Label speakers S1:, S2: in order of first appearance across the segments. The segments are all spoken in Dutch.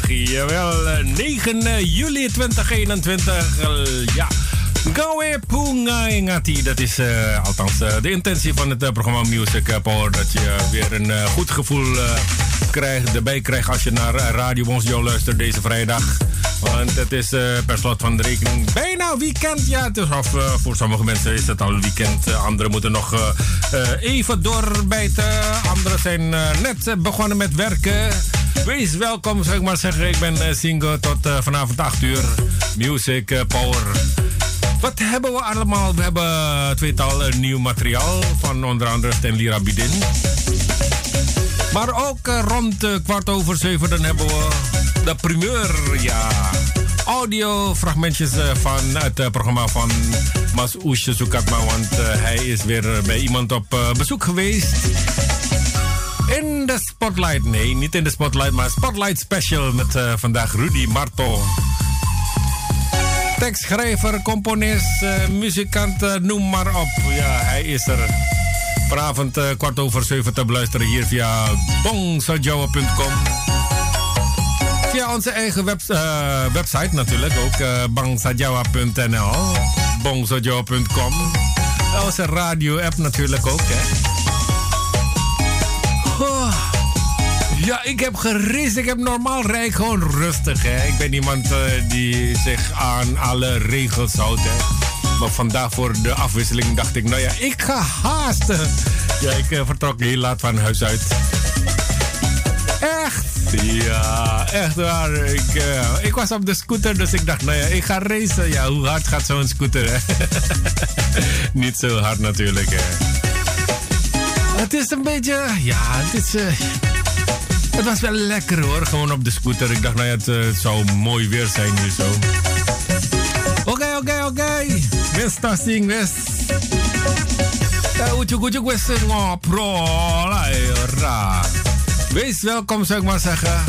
S1: Vrijdag. Jawel, 9 juli 2021. ja. Gawe Punga Ingati. Dat is uh, althans de intentie van het programma Music Power. Dat je weer een goed gevoel krijgt, erbij krijgt als je naar Radio Bonsjo luistert deze vrijdag. Want het is uh, per slot van de rekening bijna weekend. Ja, het is of, uh, voor sommige mensen is het al weekend. Uh, anderen moeten nog even doorbijten. Anderen zijn net begonnen met werken. Wees welkom, zou ik maar zeggen. Ik ben single tot vanavond 8 uur. Music Power. Wat hebben we allemaal? We hebben tweetal nieuw materiaal van onder andere Stanley Rabidin. Maar ook rond kwart over zeven dan hebben we de primeur, ja. Audio-fragmentjes eh, van het eh, programma van Mas Oesje Sukatma. Want eh, hij is weer bij iemand op bezoek geweest. In de Spotlight. Nee, niet in de Spotlight, maar Spotlight Special met vandaag Rudy Marto. Tekstschrijver, componist, muzikant, noem maar op. Ja, hij is er. Vanavond kwart over zeven te beluisteren hier via bongsajoa.com via onze eigen web, uh, website natuurlijk. Ook uh, bangsajawa.nl, bongsojo.com. Onze radio-app natuurlijk ook, hè. Oh. Ja, ik heb gerist. Ik heb normaal rijk gewoon rustig, hè. Ik ben iemand uh, die zich aan alle regels houdt, hè. Maar vandaag voor de afwisseling dacht ik, nou ja, ik ga haasten. Ja, ik vertrok heel laat van huis uit. Echt? Ja, echt waar. Ik, uh, ik was op de scooter, dus ik dacht, nou ja, ik ga racen. Ja, hoe hard gaat zo'n scooter? Hè? Niet zo hard natuurlijk. Hè. Het is een beetje, ja, het is... Uh, het was wel lekker hoor, gewoon op de scooter. Ik dacht, nou ja, het, uh, zou mooi weer zijn hier zo. Oké, oké, oké. West tasting, west. Ujuk-ujuk west ngobrol lah, Wees welkom, zou ik maar zeggen.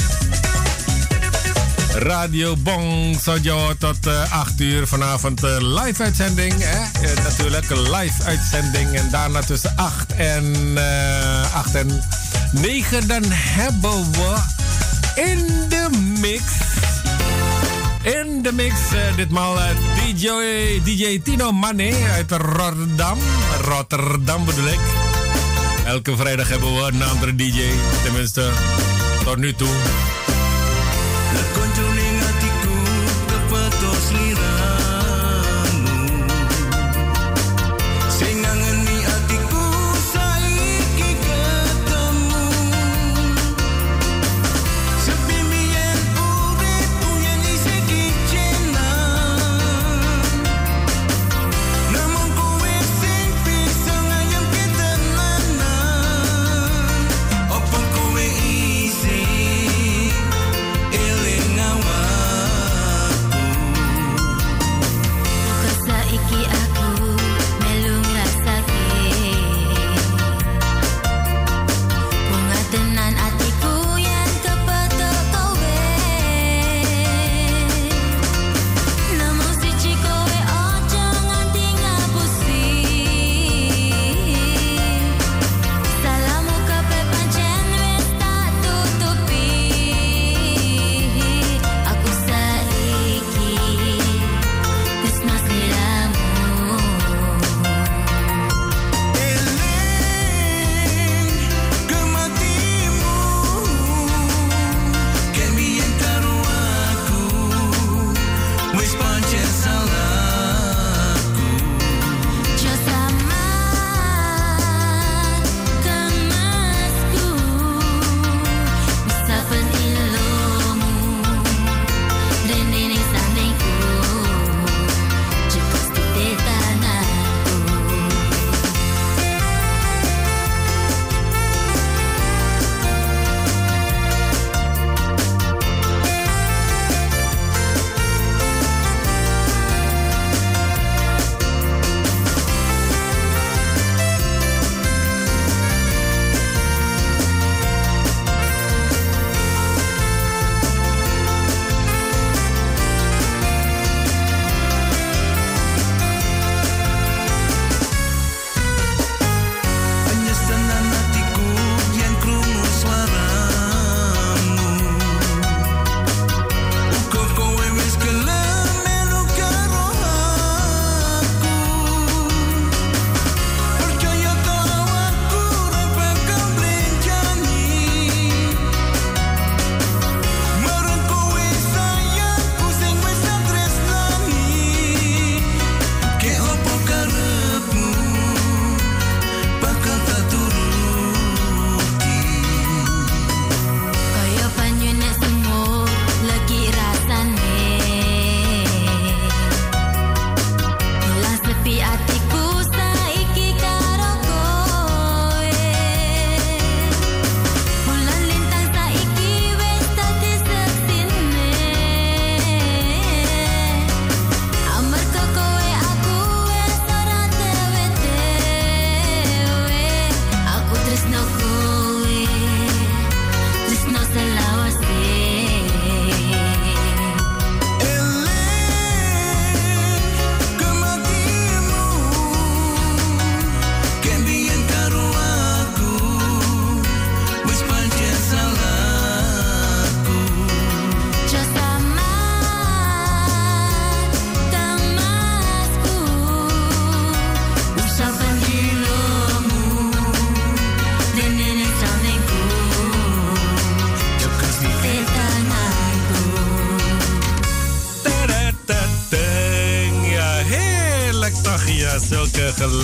S1: Radio Bong Sojo tot uh, eh, 8 uur vanavond uh, live uitzending. Hè? Uh, natuurlijk live uitzending. En daarna tussen 8 en, 8 en 9 dan hebben we in de mix. In de mix ditmaal DJ, DJ Tino Mane uit Rotterdam. Rotterdam bedoel ik. Elke vrijdag hebben we een andere DJ. Tenminste, tot nu toe.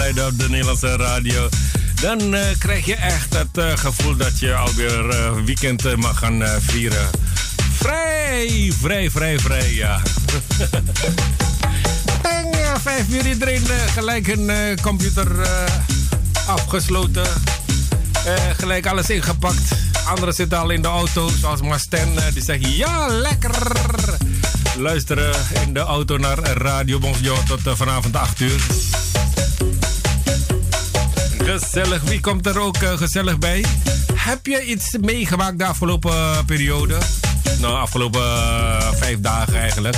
S1: Op de Nederlandse radio. Dan uh, krijg je echt het uh, gevoel dat je alweer uh, weekend mag gaan vieren. Vrij, vrij, vrij, vrij, ja. en vijf uur iedereen gelijk een computer afgesloten. gelijk alles ingepakt. Anderen zitten al in de auto, zoals Masten. die zeggen ja, lekker luisteren in de auto naar Radio Bonjour tot vanavond 8 uur. Gezellig. Wie komt er ook uh, gezellig bij? Heb je iets meegemaakt de afgelopen periode? Nou, afgelopen uh, vijf dagen eigenlijk.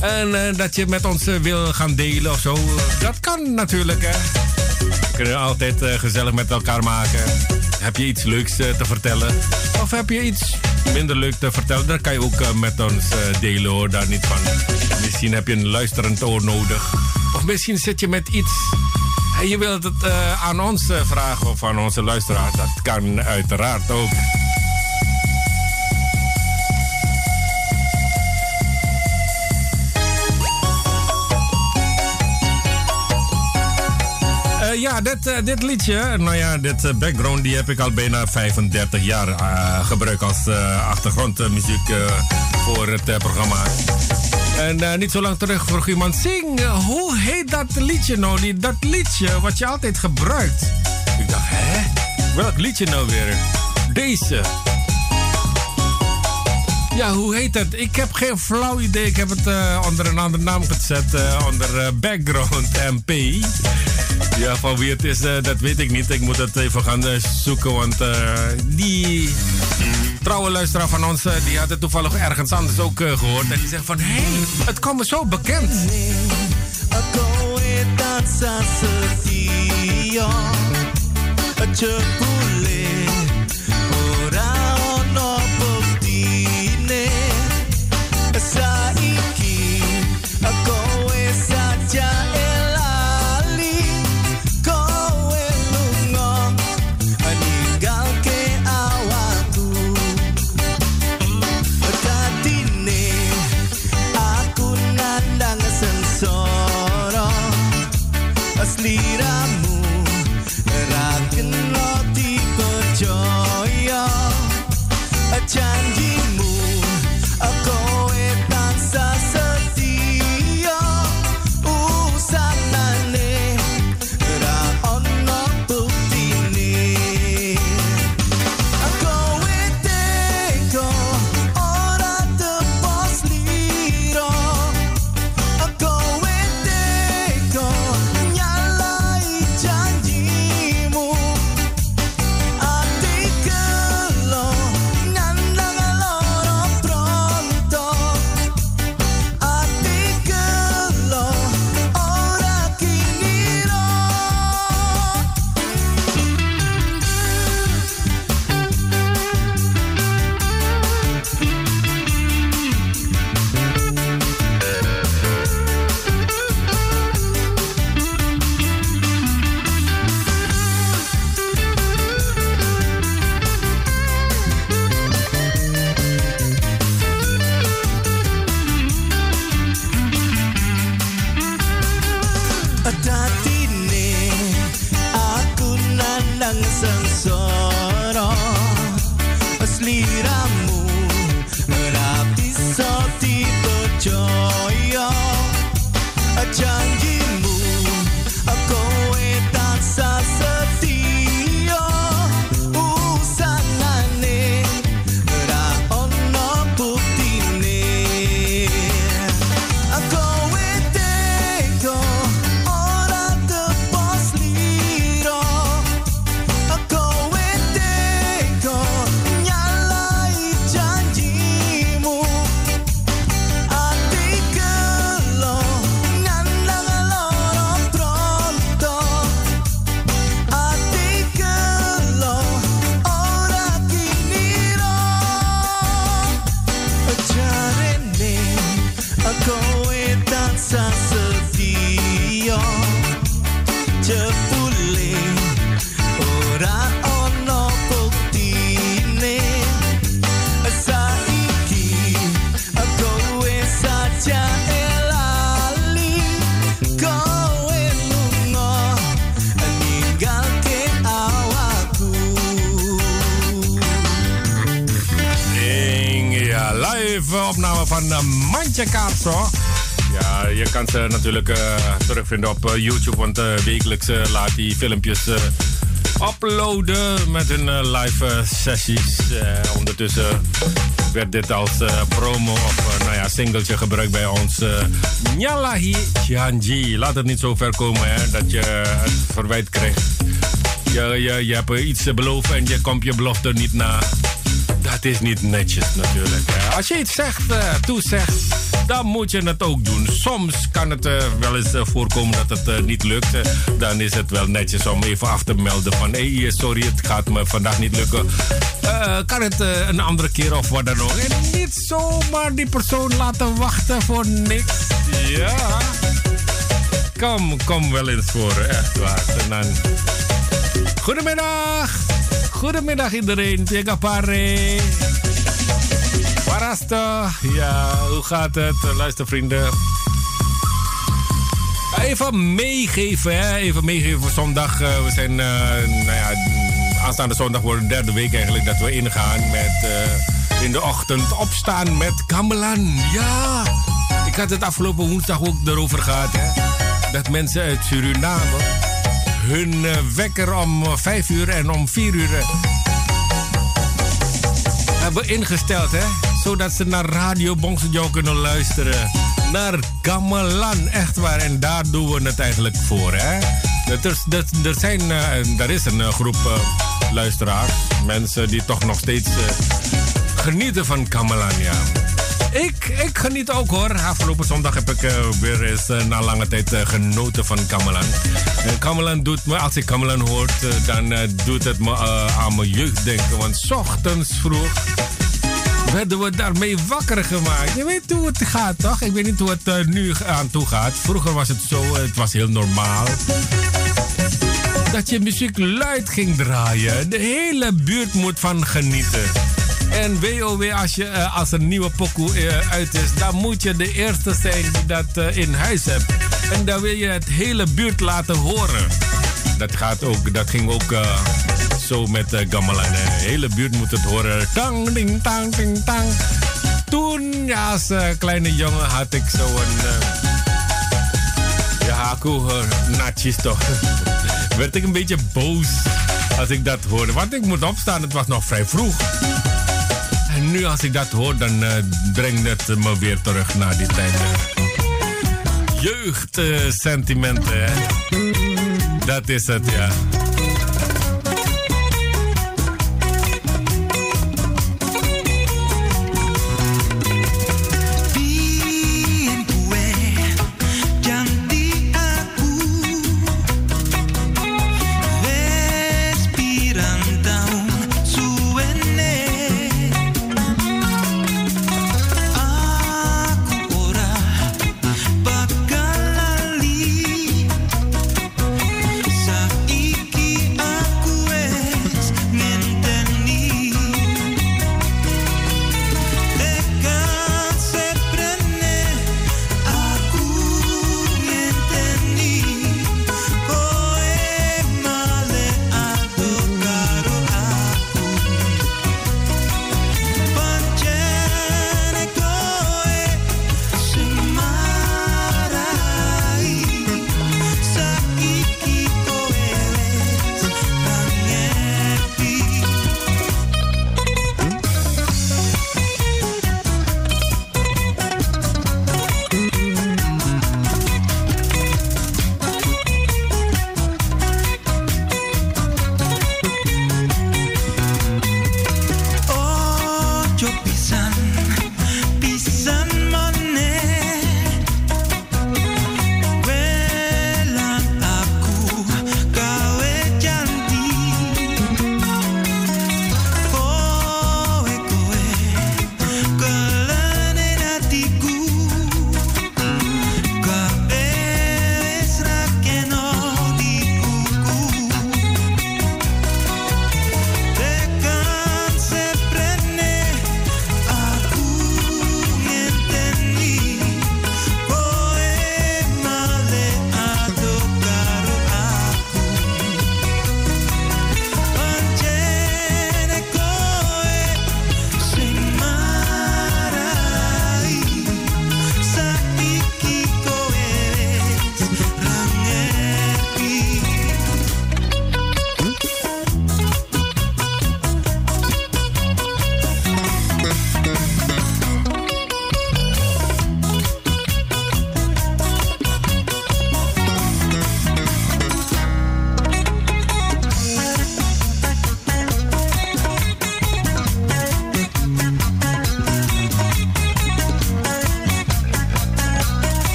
S1: En dat je met ons wil gaan delen of zo. Dat kan natuurlijk, hè. We kunnen altijd gezellig met elkaar maken. Heb je iets leuks te vertellen? Of heb je iets minder leuk te vertellen, dan kan je ook met ons delen hoor, daar niet van. Misschien heb je een luisterend oor nodig. Of misschien zit je met iets je wilt het uh, aan ons vragen of aan onze luisteraar. Dat kan uiteraard ook. Uh, ja, dit, dit liedje, nou ja, dit background, die heb ik al bijna 35 jaar gebruikt als achtergrondmuziek voor het programma. En niet zo lang terug vroeg iemand, zing, hoe heet dat liedje nou? Die, dat liedje wat je altijd gebruikt. Ik dacht, hè? Welk liedje nou weer? Deze. Ja, hoe heet het? Ik heb geen flauw idee. Ik heb het onder een andere naam gezet. onder Background MP. Ja, van wie het is, uh, dat weet ik niet. Ik moet het even gaan uh, zoeken, want uh, die trouwe luisteraar van ons, die had het toevallig ergens anders ook gehoord. En die zegt van, hé, hey, het komt me zo bekend.
S2: Saiki,
S1: natuurlijk uh, terugvinden op YouTube, want wekelijks laat die filmpjes uploaden met hun live sessies. ondertussen werd dit als promo of nou ja, singeltje gebruikt bij ons. Nyalahi Chanji. Laat het niet zo ver komen hè, dat je het verwijt krijgt. Je, je, je hebt iets beloofd en je komt je belofte niet na. Dat is niet netjes natuurlijk. Als je iets zegt, toezegt, dan moet je het ook doen. Soms kan het uh, wel eens uh, voorkomen dat het niet lukt. dan is het wel netjes om even af te melden van... hé, sorry, het gaat me vandaag niet lukken. kan het een andere keer of wat dan ook. En niet zomaar die persoon laten wachten voor niks. Ja. Kom, kom wel eens voor, echt waar. En dan... Goedemiddag! Goedemiddag iedereen. Tega pare. Parasto. Ja, hoe gaat het? Luister vrienden. Even meegeven, hè? Even meegeven voor zondag. Uh, we zijn, uh, nou ja, aanstaande zondag wordt de derde week eigenlijk dat we ingaan met uh, in de ochtend opstaan met gamelan. Ja, ik had het afgelopen woensdag ook erover gehad, hè? Dat mensen uit Suriname hun wekker om 5 uur en om 4 uur hebben ingesteld, hè? Zodat ze naar Radio Bongsejo kunnen luisteren. Naar Gamelan, echt waar. En daar doen we het eigenlijk voor, hè? Er, er, er, zijn, uh, er is een groep luisteraars, mensen die toch nog steeds genieten van Gamelan, ja. Ik, ik geniet ook hoor. Afgelopen zondag heb ik weer eens na lange tijd genoten van Kamelan. Kamelan doet me, als ik Kamelan hoor, dan doet het me aan mijn jeugd denken. Want ochtends vroeg werden we daarmee wakker gemaakt. Je weet hoe het gaat, toch? Ik weet niet hoe het nu aan toe gaat. Vroeger was het zo, het was heel normaal. Dat je muziek luid ging draaien. De hele buurt moet van genieten. En WOW, als, je, uh, als een nieuwe pokoe uh, uit is, dan moet je de eerste zijn die dat in huis hebt. En dan wil je het hele buurt laten horen. Dat, gaat ook, dat ging ook zo met uh, Gamelan. De hele buurt moet het horen. Tang, ding, tang, ding, tang. Toen, ja, als kleine jongen had ik zo een... ja, haku, natjes toch. Werd ik een beetje boos als ik dat hoorde. Want ik moet opstaan, het was nog vrij vroeg. En nu als ik dat hoor, dan uh, brengt het me weer terug naar die tijd. Jeugdsentimenten, uh, hè? Dat is het, ja.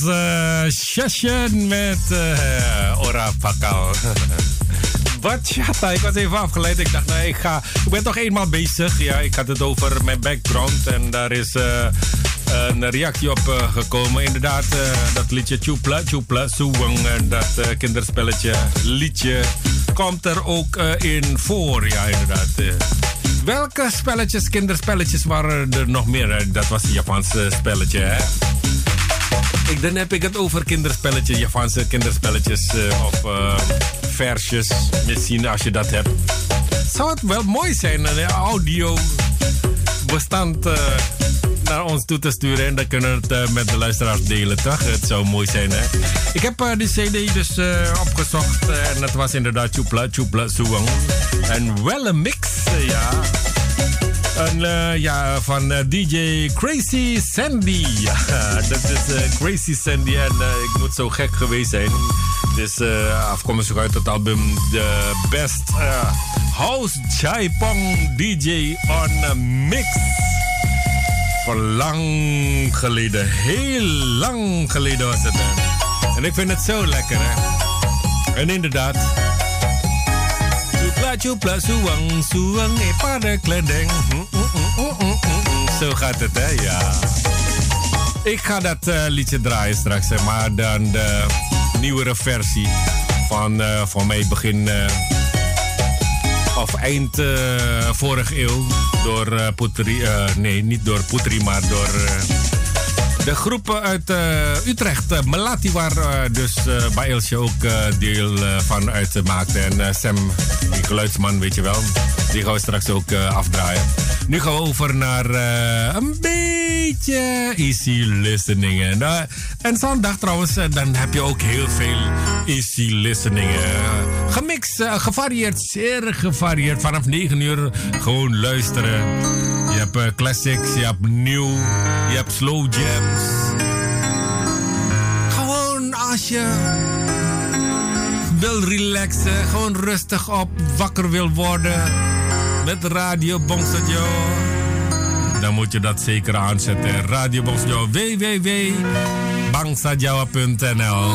S1: Was uh, met uh, Ora Pakal. Ik was even afgeleid. Ik dacht, nee, ik, ga, ik ben toch eenmaal bezig. Ja, ik had het over mijn background en daar is een reactie op gekomen. Inderdaad, dat liedje Tjoepla, Tjoepla, Soewang, dat kinderspelletje liedje komt er ook in voor. Ja, inderdaad. Welke spelletjes, kinderspelletjes waren er nog meer? Dat was een Japanse spelletje, hè? Dan heb ik het over kinderspelletjes, Japanse kinderspelletjes uh, of uh, versjes. Misschien als je dat hebt. Zou het wel mooi zijn, een audio bestand uh, naar ons toe te sturen. En dan kunnen we het met de luisteraars delen, toch? Het zou mooi zijn, hè? Ik heb de CD dus opgezocht. en het was inderdaad Chupla, Chupla, Suwang. En wel een mix, ja. Uh, ja, van uh, DJ Crazy Sandy. Ja, dat is uh, Crazy Sandy en ik moet zo gek geweest zijn. Het is afkomstig uit het album The Best House Jaipong DJ on a Mix. Voor lang geleden, heel lang geleden was het. En ik vind het zo lekker, hè. En inderdaad, Suwang, suwang, e pada kleding. Zo gaat het, hè? Ja. Ik ga dat uh, liedje draaien straks, hè, maar dan de nieuwere versie van uh, voor mij begin uh, of eind vorige eeuw door Putri, nee, niet door Putri, maar door de groep uit uh, Utrecht, uh, Melati, waar dus bij Elsje ook deel van uitmaakte. En Sam, die geluidsman, weet je wel, die gaan we straks ook afdraaien. Nu gaan we over naar een beetje easy listening. En, en zondag trouwens, dan heb je ook heel veel easy listening. Gemixt, gevarieerd, zeer gevarieerd. Vanaf 9 uur gewoon luisteren. Hebt classics, je hebt nieuw, je hebt slow jams. Gewoon als je wil relaxen, gewoon rustig op, wakker wil worden met Radio Bongsadio. Dan moet je dat zeker aanzetten. Radio Bongsadio www.bangsajawa.nl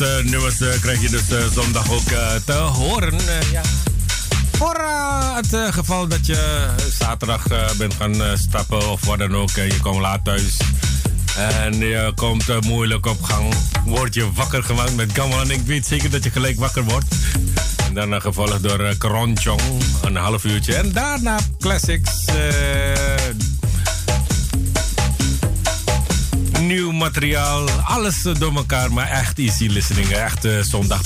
S1: soort uh, nummers uh, krijg je dus uh, zondag ook te horen. ja. Voor het geval dat je zaterdag bent gaan stappen of wat dan ook. je komt laat thuis. En je komt moeilijk op gang. Word je wakker gemaakt met Gamelan. Ik weet zeker dat je gelijk wakker wordt. En daarna gevolgd door Kronchong. Een half uurtje. En daarna classics materiaal. Alles door elkaar, maar echt easy listening. Echt uh, zondag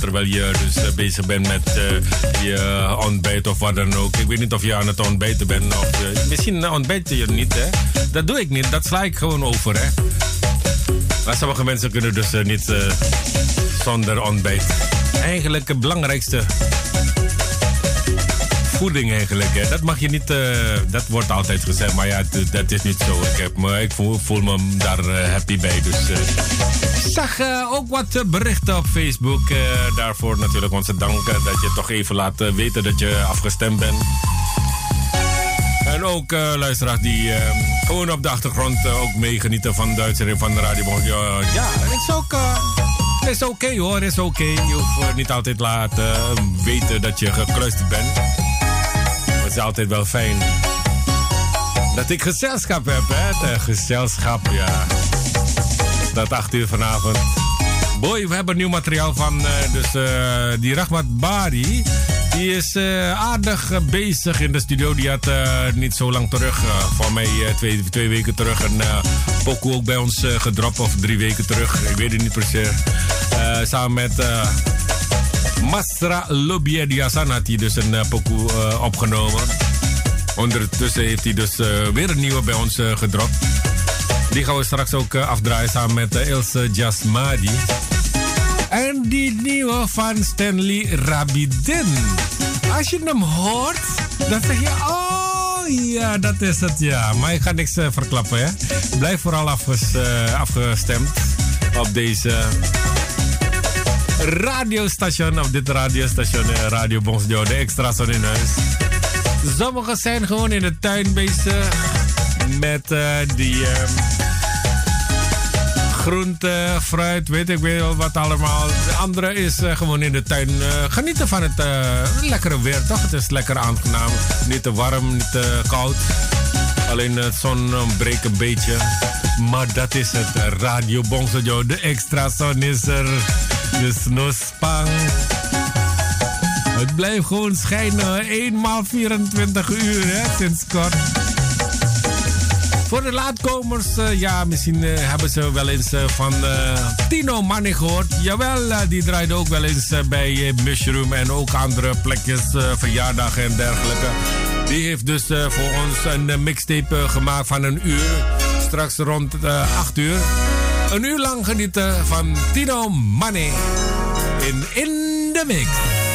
S1: Terwijl je dus uh, bezig bent met uh, je ontbijt of wat dan ook. Ik weet niet of je aan het ontbijten bent. Of, misschien ontbijt je niet. Dat doe ik niet. Dat sla ik gewoon over, hè. Maar sommige mensen kunnen dus niet zonder ontbijt. Eigenlijk het belangrijkste voeding eigenlijk. Hè. Dat mag je niet, uh, dat wordt altijd gezegd, maar ja, dat is niet zo. Ik, heb me, ik voel, voel me daar uh, happy bij. Dus uh, ik zag ook wat berichten op Facebook. daarvoor natuurlijk onze dank dat je toch even laat weten dat je afgestemd bent. En ook luisteraars die gewoon op de achtergrond ook meegenieten van de uitzending van de Radio ja, het is ook... Is oké okay, hoor, is oké. Je hoeft niet altijd laten weten dat je gekluisterd bent het is altijd wel fijn dat ik gezelschap heb, hè? De gezelschap, ja. Dat 8 uur vanavond. Boy, we hebben nieuw materiaal van uh, dus, uh, die Rahmat Bari. Die is aardig bezig in de studio. Die had niet zo lang terug, voor mij twee, twee weken terug, een pokoe ook bij ons gedropt. Of drie weken terug, ik weet het niet precies. samen met Masra Lobiediasan had hij dus een uh, pokoe uh, opgenomen. Ondertussen heeft hij dus uh, weer een nieuwe bij ons gedropt. Die gaan we straks ook afdraaien samen met Ilse Jasmadi. En die nieuwe van Stanley Rabidin. Als je hem hoort, dan zeg je... Oh ja, dat is het ja. Maar ik ga niks verklappen. Blijf vooral afges, afgestemd op deze radiostation, op dit radiostation, eh, Radio Bonsjo, de extra zon in huis. Sommigen zijn gewoon in de tuin bezig met uh, die uh, groente, fruit, weet ik wel wat allemaal. De andere is uh, gewoon in de tuin genieten van het lekkere weer, toch? Het is lekker aangenaam. Niet te warm, niet te koud. Alleen de zon breekt een beetje. Maar dat is het. Radio Bongso, de extra zon is er. De snoespang. Het blijft gewoon schijnen. Eenmaal 24 uur, hè, sinds kort. Voor de laatkomers, uh, ja, misschien uh, hebben ze wel eens uh, van Tino Manning gehoord. Jawel, die draaide ook wel eens bij Mushroom en ook andere plekjes, verjaardagen en dergelijke. Die heeft dus voor ons een mixtape gemaakt van een uur. Straks rond 8 uur. Een uur lang genieten van Tino Money in In Mix.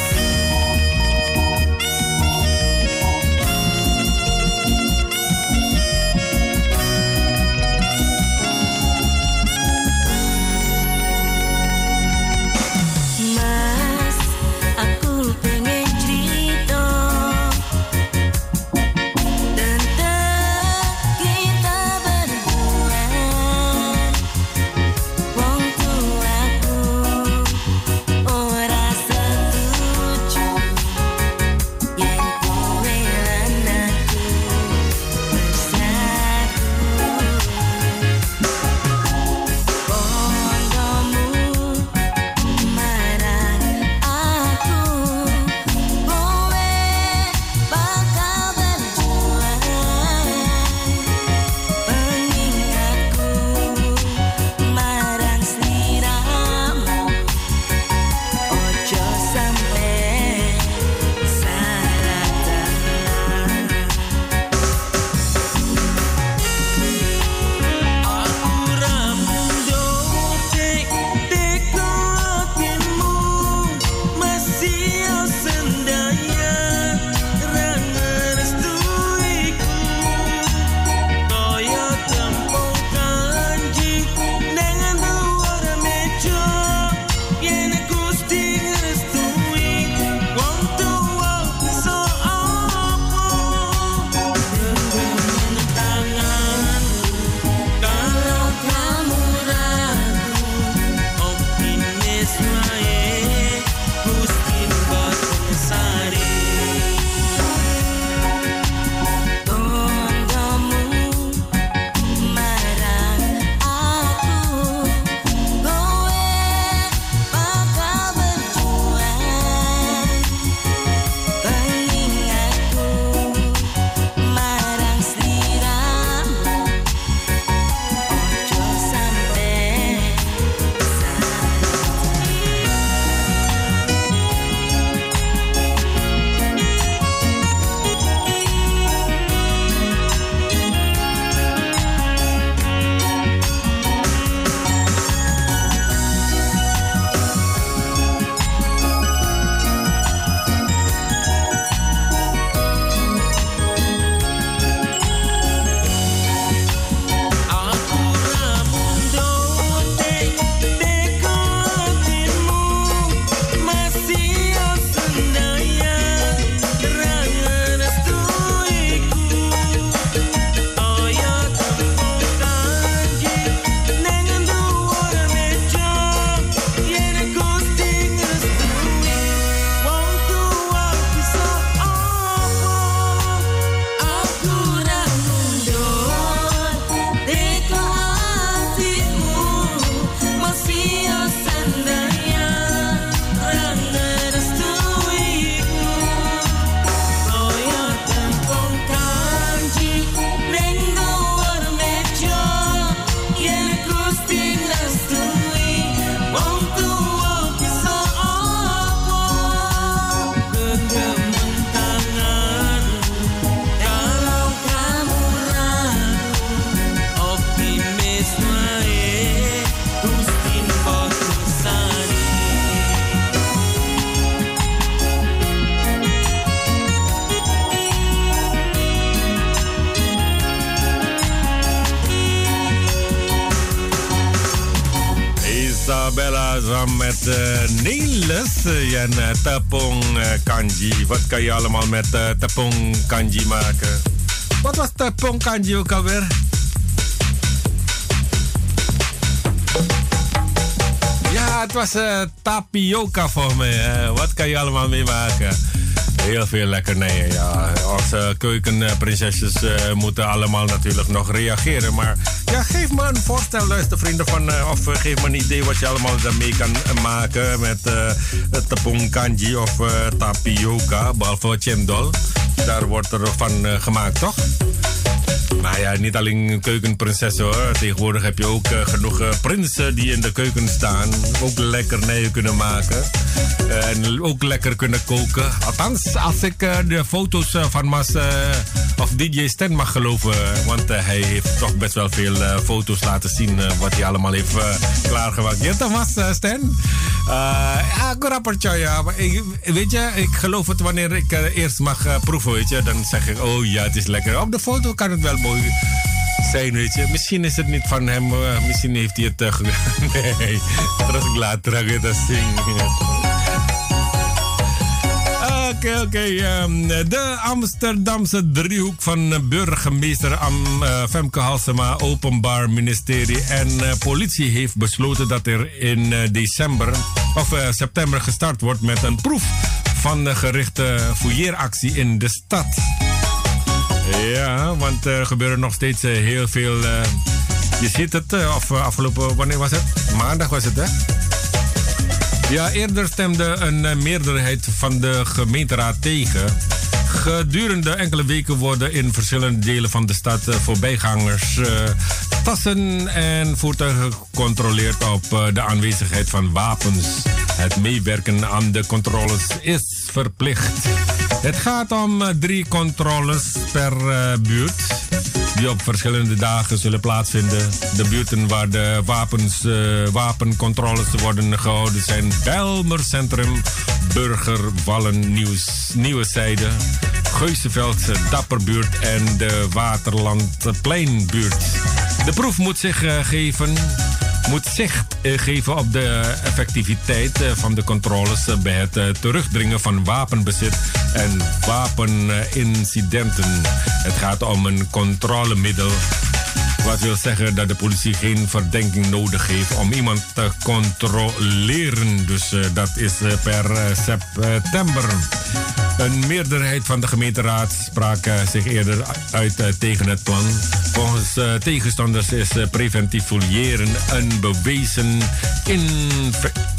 S1: Met uh, Kanji maken? Wat was Tapong Kanji ook alweer? Ja, het was uh, tapioca voor me. wat kan je allemaal mee maken? Heel veel lekkernijen, ja. Onze keukenprinsesjes moeten allemaal natuurlijk nog reageren. Maar ja, geef me een voorstel, luistervrienden. Van, uh, of uh, geef me een idee wat je allemaal daarmee kan maken. Met uh, kanji of tapioca, behalve chendol. Daar wordt er van gemaakt, toch? Nou ja, niet alleen keukenprinsessen hoor. Tegenwoordig heb je ook genoeg prinsen die in de keuken staan. Ook lekkernijen kunnen maken. En ook lekker kunnen koken. Althans, als ik de foto's van Mas of DJ Stan mag geloven. Want hij heeft toch best wel veel foto's laten zien wat hij allemaal heeft klaargemaakt. Ja, Thomas Stan? ja, ja. Maar ik, weet je, ik geloof het wanneer ik eerst mag proeven, weet je. Dan zeg ik, oh ja, het is lekker. Op de foto kan het wel mooi zijn, weet je. Misschien is het niet van hem, misschien heeft hij het Nee, terug ik later dat zingen. Oké, oké. Um, de Amsterdamse driehoek van burgemeester Am, uh, Femke Halsema, Openbaar Ministerie en uh, politie heeft besloten dat er in uh, december of september gestart wordt met een proef van de gerichte fouilleeractie in de stad. Ja, want er gebeuren nog steeds heel veel. Je ziet het, of afgelopen, wanneer was het? Maandag was het, hè? Ja, eerder stemde een meerderheid van de gemeenteraad tegen. Gedurende enkele weken worden in verschillende delen van de stad voorbijgangers uh, tassen en voertuigen gecontroleerd op de aanwezigheid van wapens. Het meewerken aan de controles is verplicht. Het gaat om drie controles per buurt. Die op verschillende dagen zullen plaatsvinden. De buurten waar de wapens, uh, wapencontroles worden gehouden zijn Belmer Centrum, Burgerwallen, Nieuws, Nieuwe Zijde, Geuzenveld, Dapperbuurt en de Waterlandpleinbuurt. De proef moet zich uh, geven moet zicht uh, geven op de effectiviteit uh, van de controles uh, bij het terugdringen van wapenbezit en wapenincidenten. Het gaat om een controlemiddel. Wat wil zeggen dat de politie geen verdenking nodig heeft om iemand te controleren. Dus dat is per september. Een meerderheid van de gemeenteraad sprak zich eerder uit tegen het plan. Volgens tegenstanders is preventief fouilleren een bewezen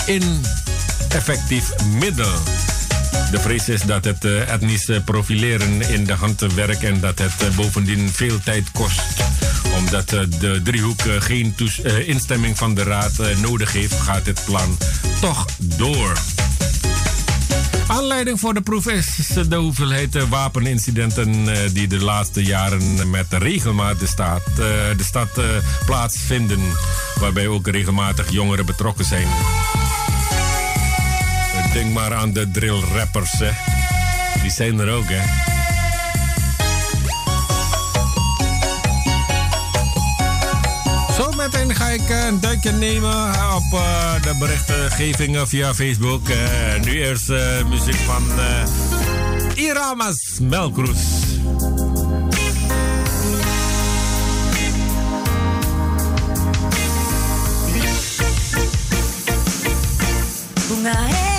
S1: ineffectief in middel. De vrees is dat het uh, etnisch profileren in de hand werkt en dat het bovendien veel tijd kost. Omdat de driehoek geen instemming van de raad nodig heeft, gaat het plan toch door. Aanleiding voor de proef is de hoeveelheid wapenincidenten die de laatste jaren met regelmaat de, staat, de stad plaatsvinden. Waarbij ook regelmatig jongeren betrokken zijn. Denk maar aan de drill rappers, hè. Die zijn er ook, hè. Ik een duikje nemen op uh, de berichtgevingen via Facebook. Uh, nu eerst uh, muziek van Iramas Melkroes.
S3: Bunga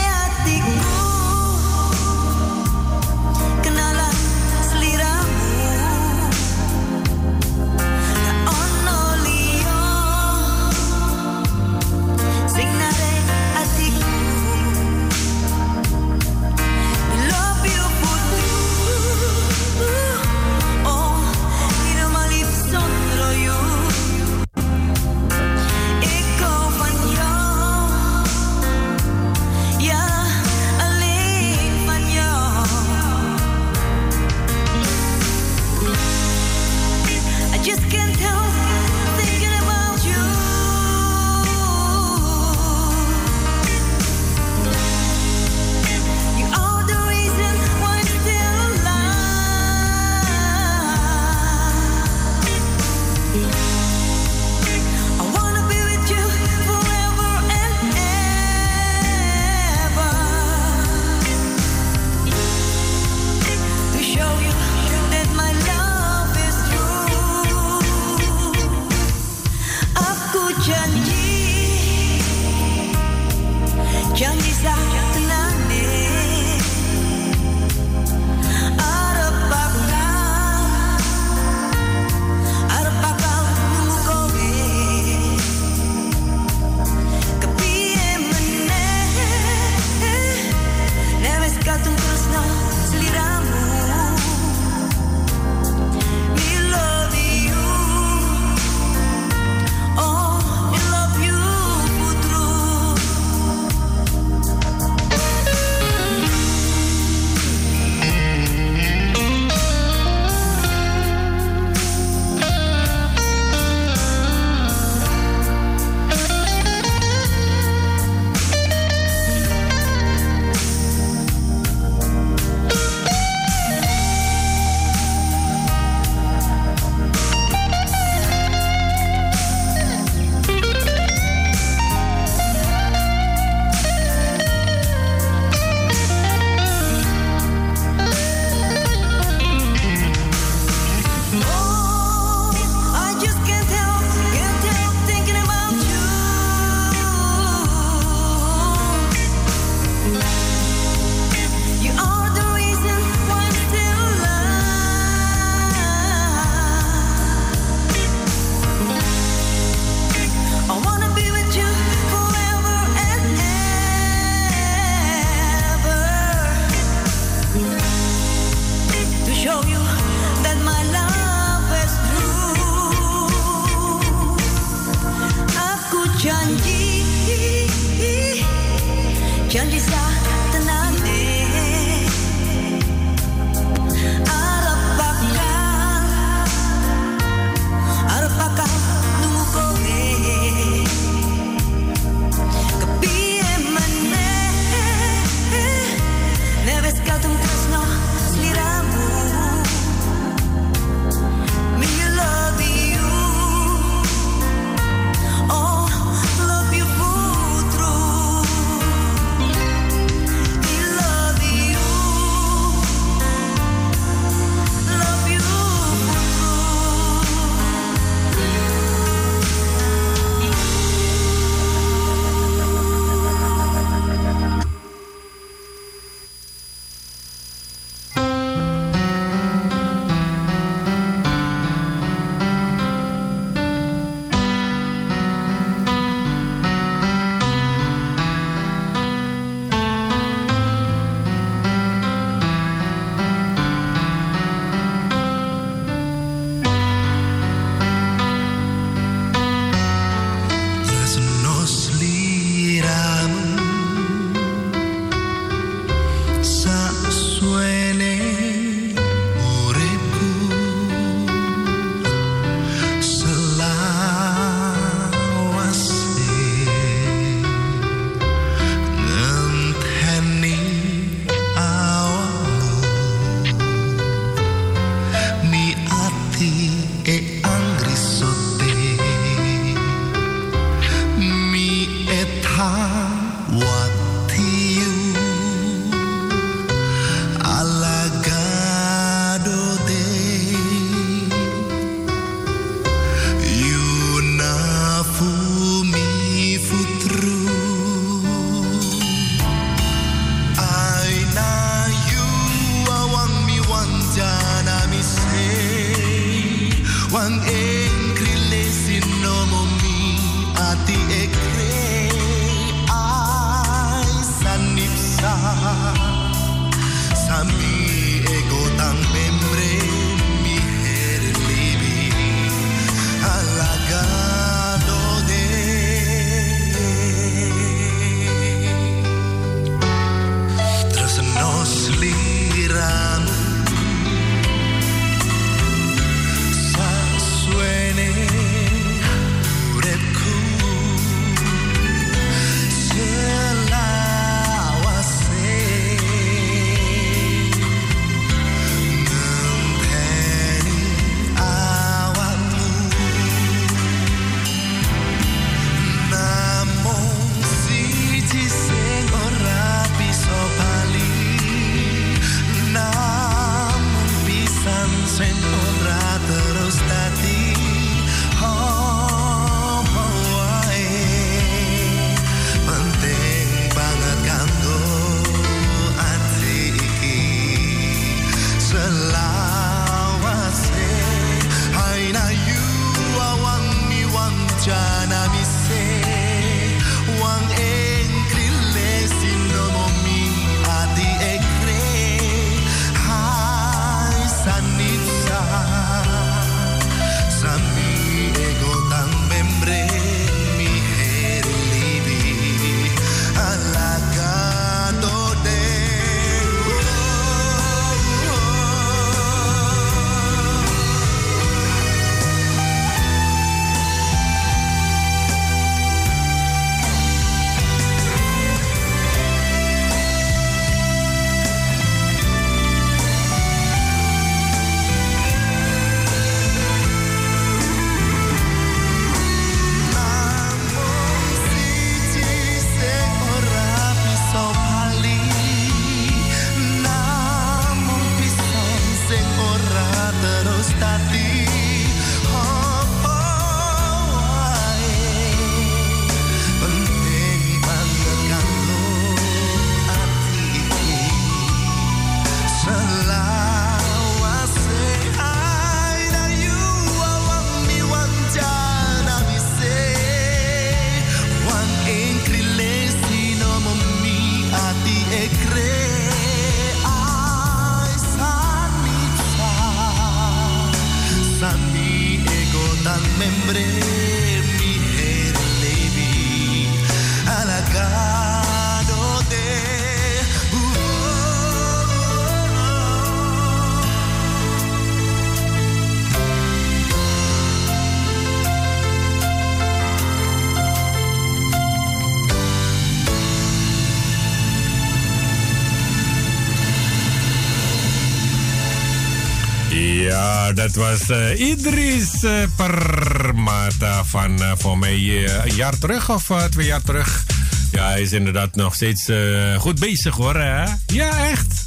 S1: dat was eh, Idris eh, Permata van eh, voor mij een jaar terug of twee jaar terug. Ja, hij is inderdaad nog steeds goed bezig hoor. Hè? Ja, echt.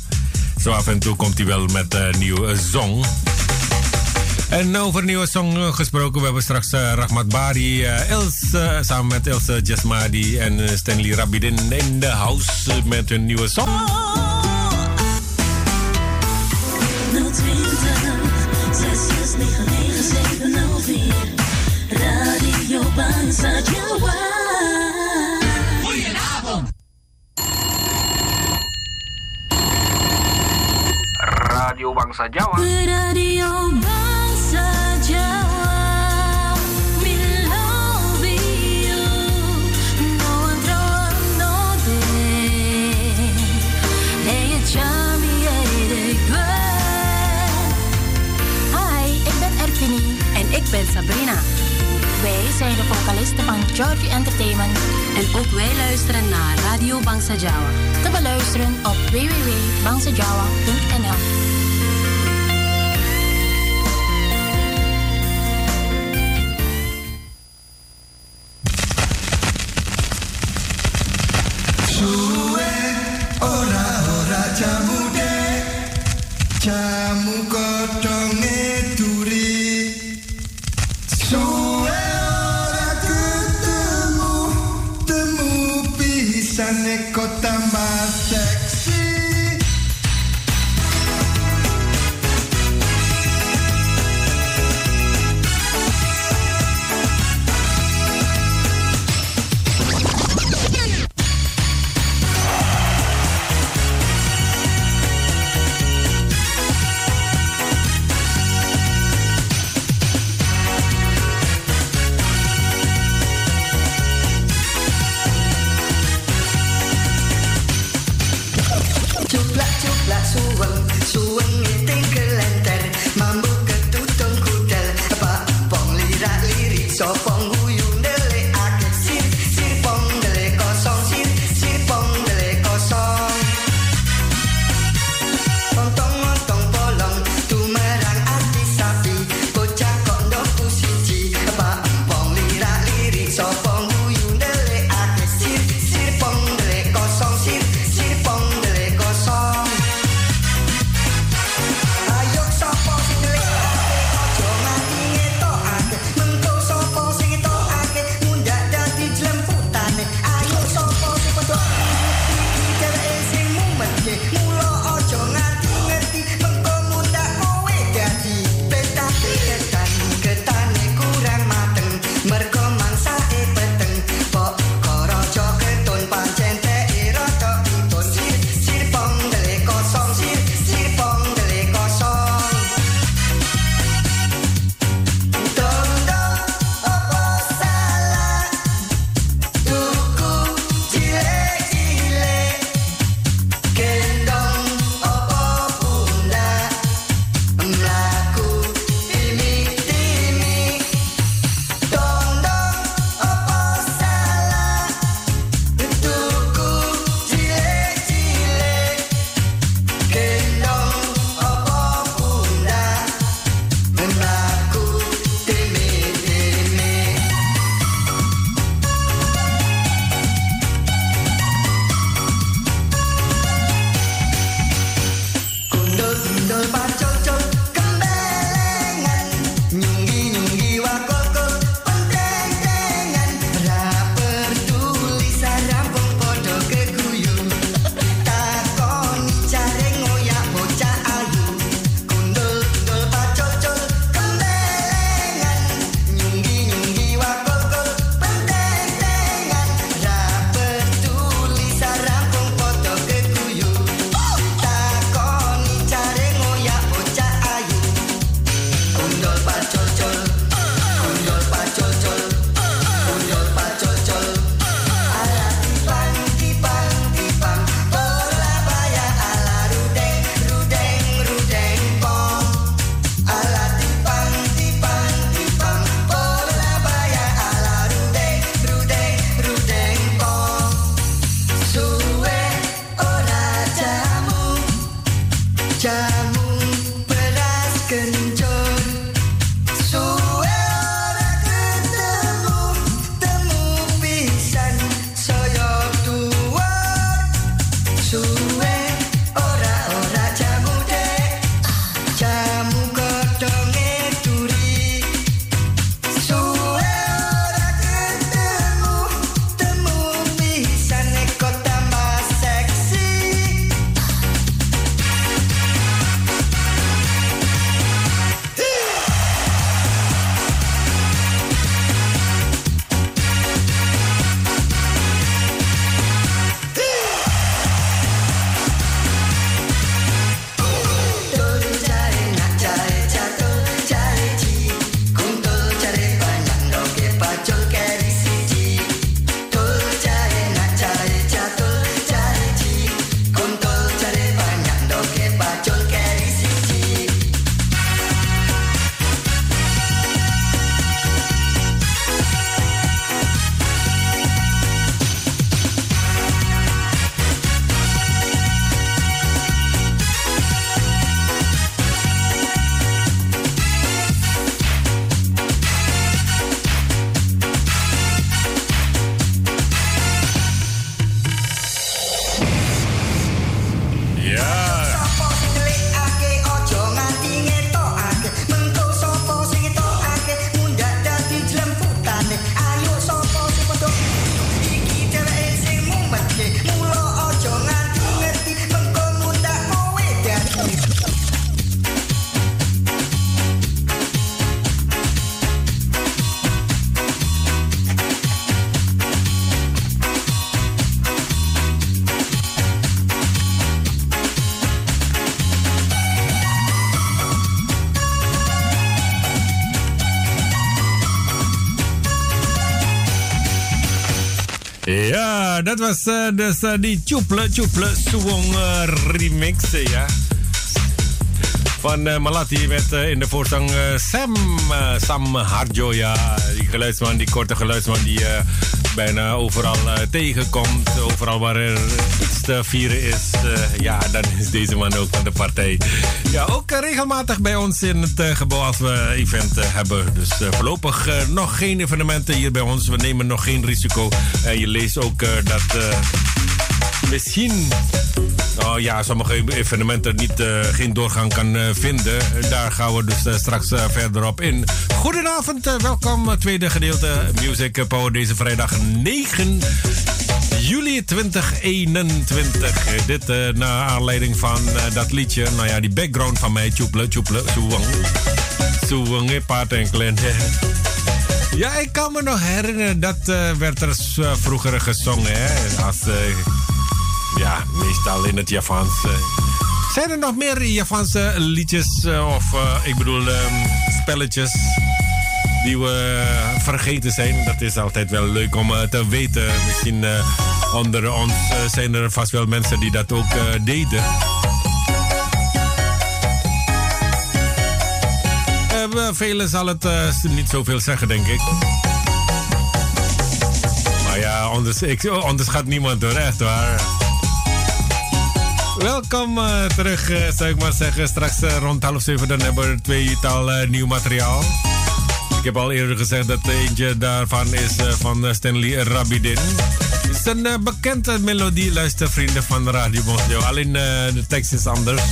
S1: Zo af en toe komt hij wel met een nieuwe song. En over nieuwe song gesproken, we hebben straks Rahmat Bari, Els, samen met Ilse Jasmadi en Stanley Rabidin in de house met hun nieuwe song.
S4: Bangsa.
S3: Radio Bangsa
S4: Bangsa
S5: ik ben Ervini. En ik ben Sabrina. Zijn de vocalisten van Georgie Entertainment. En ook wij luisteren naar Radio Bangsa Jawa. Te beluisteren op www.bangsajawa.nl
S1: dat was eh, dus, eh, die Tjoeple Tjoeple Suwong eh, remix, ja. Van Malati met in de voorzang Sam, Sam Harjo, ja. Die geluidsman, die korte geluidsman die bijna overal eh, tegenkomt. Overal waar er iets te vieren is, eh, ja, dan is deze man ook van de partij. Ja, ook eh, regelmatig bij ons in het gebouw als we event hebben. Dus voorlopig nog geen evenementen hier bij ons. We nemen nog geen risico. En je leest ook dat misschien Oh ja, sommige evenementen niet, eh, geen doorgang kan eh, vinden. Daar gaan we dus eh, straks eh, verder op in. Goedenavond, eh, welkom. eh, tweede gedeelte Music Power deze vrijdag 9 juli 2021. Eh, dit eh, naar aanleiding van eh, dat liedje. Nou ja, die background van mij. Tjoeple, tjoeple, soewang. Soewang, eh, paard en klein. Ja, ik kan me nog herinneren. Dat eh, werd er eh, vroeger gezongen. Hè? Als... ja, meestal in het Javans. eh. Zijn er nog meer Javanse liedjes eh, of eh, ik bedoel ehm, spelletjes die we vergeten zijn? Dat is altijd wel leuk om eh, te weten. Misschien onder ons zijn er vast wel mensen die dat ook deden. Velen zal het niet zoveel zeggen, denk ik. Maar ja, anders, ik, onderschat niemand hoor, echt waar. Welkom eh, terug, eh, zou ik maar zeggen. Straks eh, rond half zeven dan hebben we tweetal nieuw materiaal. Ik heb al eerder gezegd dat eentje daarvan is van Stanley Rabidin. Het is een bekende melodie, luistervrienden van Radio Bonsjo. Alleen de tekst is anders.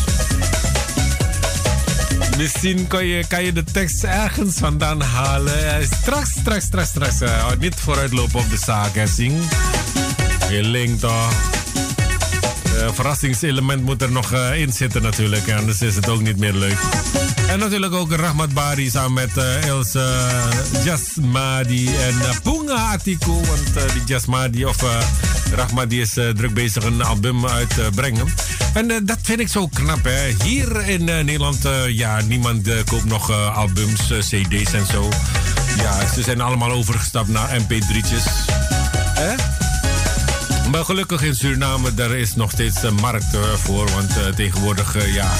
S1: Misschien kan je, kan je de tekst ergens vandaan halen. Straks, straks, straks, straks. niet vooruitlopen op de zaak, hè, Sing. Je link toch. Eh, verrassingselement moet er nog eh, in zitten natuurlijk. Anders is het ook niet meer leuk. En natuurlijk ook Rahmat Bari samen met eh Ilse Jasmadi en uh, Punga Atiku. Want die Jasmadi of Rahmat die is druk bezig een album uit te brengen. En dat vind ik zo knap. Hè. Hier in Nederland, ja, niemand koopt nog albums, cd's en zo. Ja, ze zijn allemaal overgestapt naar mp3'tjes. Hè? Maar gelukkig in Suriname, daar is nog steeds een markt eh, voor. Want eh, tegenwoordig, eh, ja...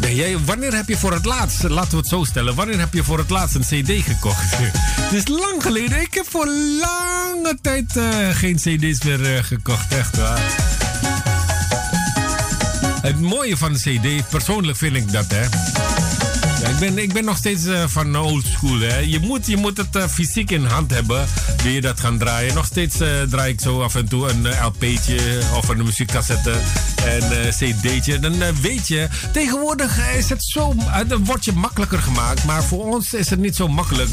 S1: Ben jij, wanneer heb je voor het laatst, laten we het zo stellen... wanneer heb je voor het laatst een cd gekocht? het is lang geleden. Ik heb voor lange tijd geen cd's meer gekocht. Echt waar. Het mooie van de CD, persoonlijk vind ik dat, hè. Ik, ben, ik ben nog steeds eh, van old school. Hè. Je, moet, je moet het eh, fysiek in hand hebben. Wil je dat gaan draaien? Nog steeds eh, draai ik zo af en toe een LP'tje of een muziekcassette en CD'tje. Dan weet je, tegenwoordig is het zo. Het wordt je makkelijker gemaakt, maar voor ons is het niet zo makkelijk.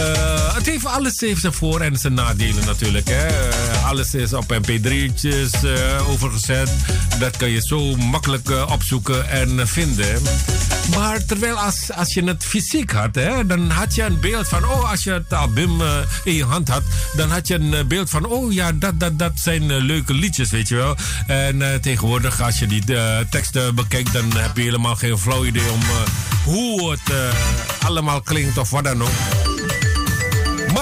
S1: Eh, het heeft alles heeft zijn voor- en zijn nadelen natuurlijk. Hè. Eh, alles is op mp3'tjes eh, overgezet. Dat kan je zo makkelijk opzoeken en vinden. Maar terwijl als, als je het fysiek had, hè, dan had je een beeld van... oh, als je het album in je hand had... dan had je een beeld van... oh ja, dat, dat, dat zijn leuke liedjes, weet je wel. En tegenwoordig, als je die teksten bekijkt... dan heb je helemaal geen flauw idee om hoe het allemaal klinkt of wat dan ook.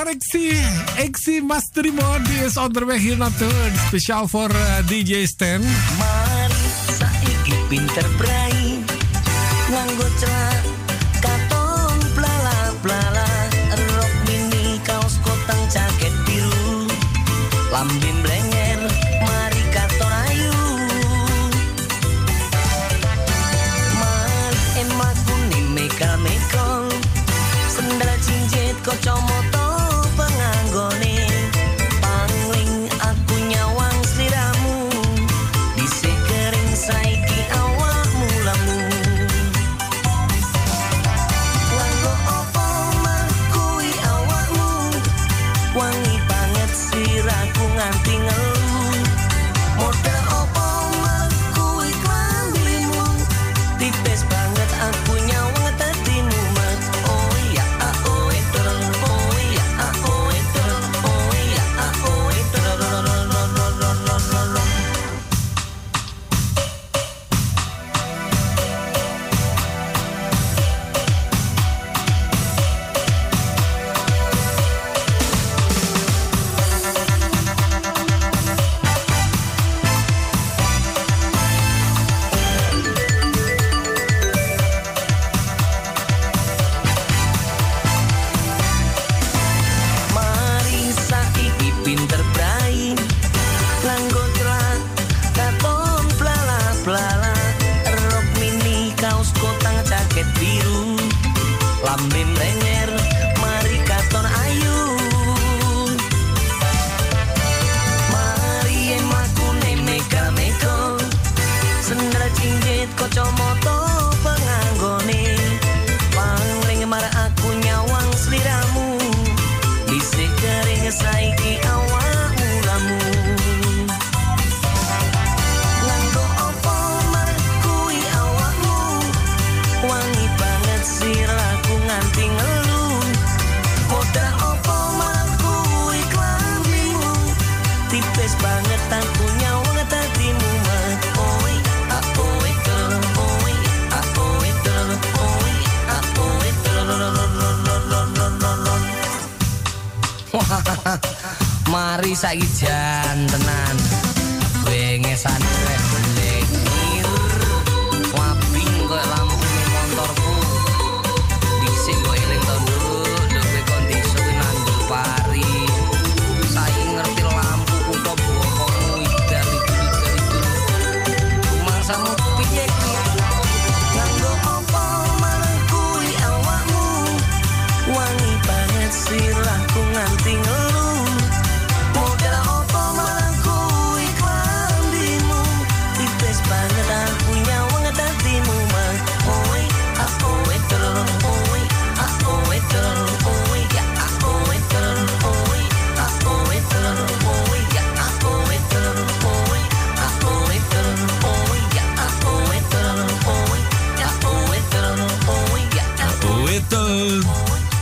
S1: Maar ik zie, ik zie Master Rimo, die is onderweg hier naartoe. Speciaal voor eh, DJ Stan.
S6: Mari saiki pinter brai nganggo celak katon blala blala rok mini kaos kotang jaket biru lambe blenger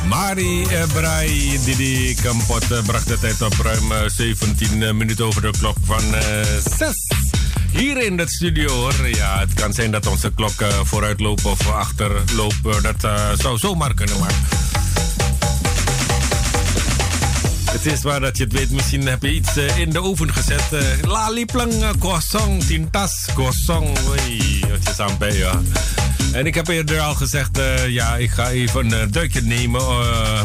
S6: Mari
S1: Ebrai Didi Kempot eh, bracht de tijd op ruim eh, 17 minuten over de klok van 6. Hier in de studio hoor. Ja, het kan zijn dat onze klok eh, vooruit loopt of achterloopt. Eh, Dat eh, zou zomaar kunnen, maar... Het is waar dat je het weet. Misschien heb je iets eh, in de oven gezet. eh Lali plang eh, kosong, tintas kosong. Oei, wat je sampai ja. En ik heb eerder al gezegd, eh, ja, ik ga even een duikje nemen. eh,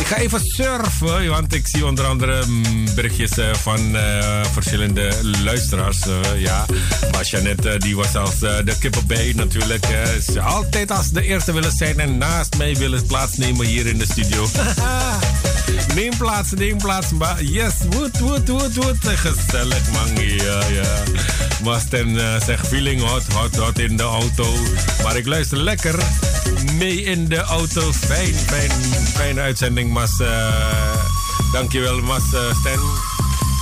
S1: Ik ga even surfen, want ik zie onder andere mm, berichtjes eh, van eh, verschillende luisteraars. eh, ja, maar Jeannette eh, die was als eh, de kippenbij natuurlijk. eh, ze altijd als de eerste willen zijn en naast mij willen plaatsnemen hier in de studio. neem plaats, neem plaats. Yes, woed, woed, woed, woed. Gezellig man, ja, ja. Was ten eh, zeg feeling hot, hot, hot in de auto. Maar ik luister lekker mee in de auto. Fijn, fijn, fijne uitzending, Mas. eh dankjewel, Mas eh, Stan.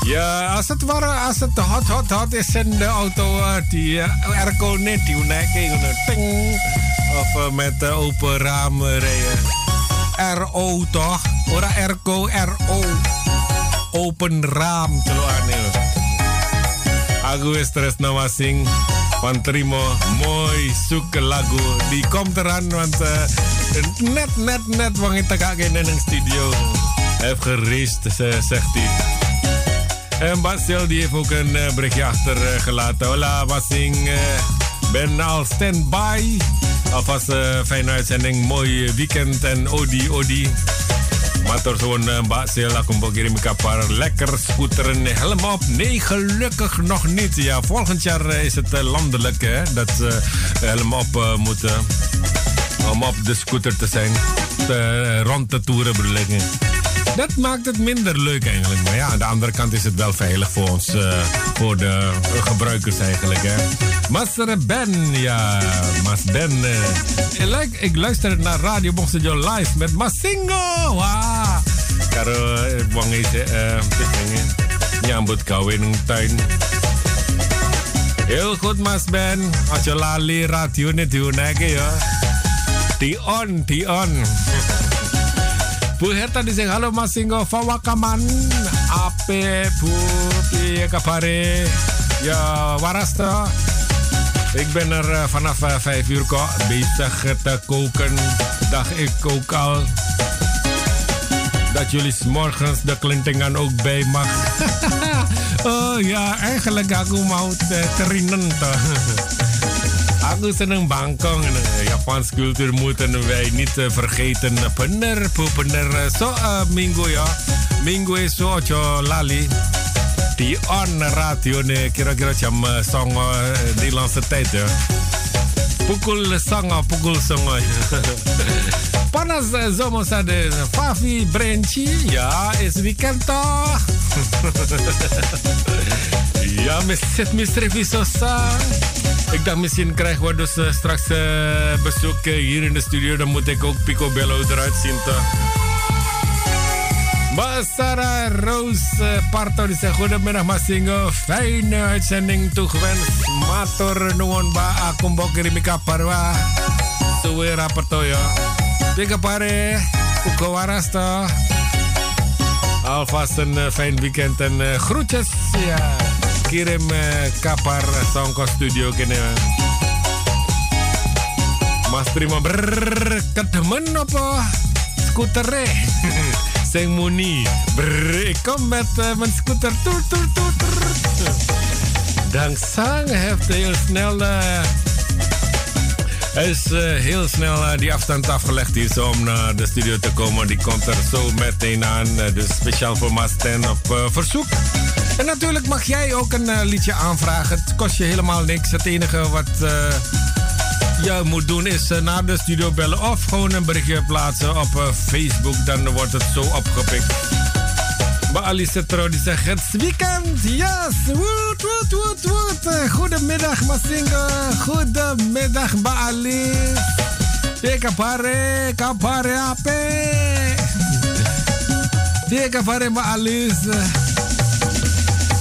S1: Ja, als het, ware, als het hot, hot, hot is in de auto, die uh, airco net, die nek, ting. Of met open ramen rijden. RO toch? Ora airco, RO. Open raam, telo aneh. Aku is terus nama sing van Trimo. Mooi zoek lagu. Die komt eraan, want eh, net, net, net wang ik tak in een studio. Geraced, ze- zegt hij. En Basil die heeft ook een eh, berichtje achtergelaten. Hola Basing, eh, ben al standby. Alvast eh, fijne uitzending, mooi weekend en odi odi. Uh, Mbak Sil, aku mau kirim kabar lekker scooteren. Helm op? Nee, gelukkig nog niet. Ja, volgend jaar eh, is het eh, landelijk hè, dat ze helm op eh, moeten. Om op de scooter te zijn. Rond te toeren ik. Dat maakt het minder leuk eigenlijk. Maar ja, aan de andere kant is het wel veilig voor ons, eh, voor de gebruikers eigenlijk. Hè. Master Ben, ja, Mas Ben. eh. ik, luister naar Radio Bongsejo live met Masingo. Wah. Karo eh, wong is eh, nyambut nang tuin. Heel goed, Mas Ben. Als je lali radio niet doen. Die on, die on. Bu Herta di halo Mas Singgo Fawakaman Ape Bu Piye kabare Ya warasta Ik ben er eh, vanaf eh, vijf uur bezig te koken. Dacht ik ook al dat jullie morgens de klintingan ook bij mag. oh ja, eigenlijk aku mau te terinen toh. Aku seneng Bangkok en eh, Japans cultuur moeten wij niet eh, vergeten. Bener, bener. Zo eh, minggu ya. Minggu is ocho lali. Die on radio nih kira-kira jam eh, songo eh, Nederlandse tijd ya. Pukul songo, pukul songo. Panas zomer de Favi Brenci. Ja, is weekend toch? Ja, Miss Miss Sosa. Ik dacht misschien krijgen we dus eh, straks eh, bezoek eh, hier in de studio. Dan moet ik ook Picobello eruit zien. toch? Mbak Sarah eh, Parto die zegt goedemiddag Mas Singo. Fijne uitzending toegewenst. Matur nuwun Mbak aku mbok kirimi kabar wah. Suwe raperto ya. Pika pare. Ugo waras toh. Alvast een fijn weekend en groetjes. Ja. Kirim eh, kabar Songko Studio kene. Mas Primo kedemen apa skutere? Sing muni. Kom met eh, mijn scooter. Toer, toer, toer, toer. Dankzang heeft heel snel... eh, is eh, heel snel eh, die afstand afgelegd hier zo om naar de studio te komen. Die komt er zo meteen aan. eh, dus speciaal voor Masten op eh, verzoek. En natuurlijk mag jij ook een eh, liedje aanvragen. Het kost je helemaal niks. Het enige wat eh, je moet doen is eh, naar de studio bellen of gewoon een berichtje plaatsen op Facebook. Dan wordt het zo opgepikt. Maar Alice die zegt het weekend. Yes, woed, woed, woed, Goedemiddag Masingo. Goedemiddag Alice. Dia kapare, ape. Dia kapare Mbak Alice.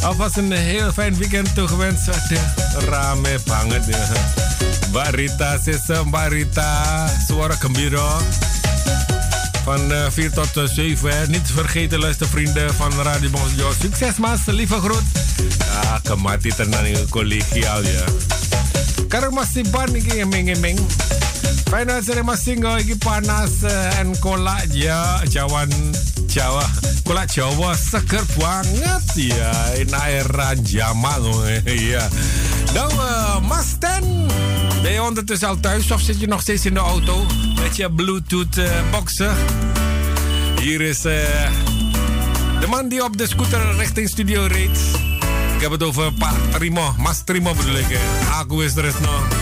S1: Alvast een heel fijn weekend toegewenst. Aduh, rame banget ya. Mbak Rita. Suara gembira. Van eh, 4 tot eh, 7. Hè. Niet te vergeten, luistervrienden van Radio Bonsjo. Succes, mas. Lieve groet. Ah, kemati tenan ini kolegial ya. Karo masih ban iki emeng-emeng. Fijne uitzending Mas Singo. Iki panas eh, en ya. Jawan Jawa. Kolak Jawa seger banget ya. Enak era. Iya. Nou, eh, Mas Ten. Ben je ondertussen al thuis of zit je nog steeds in de auto? Met je Bluetooth eh? Hier is eh, de man die op de scooter richting studio reed. Ik heb het over Mas Rimo bedoel ik. Aku is er nog.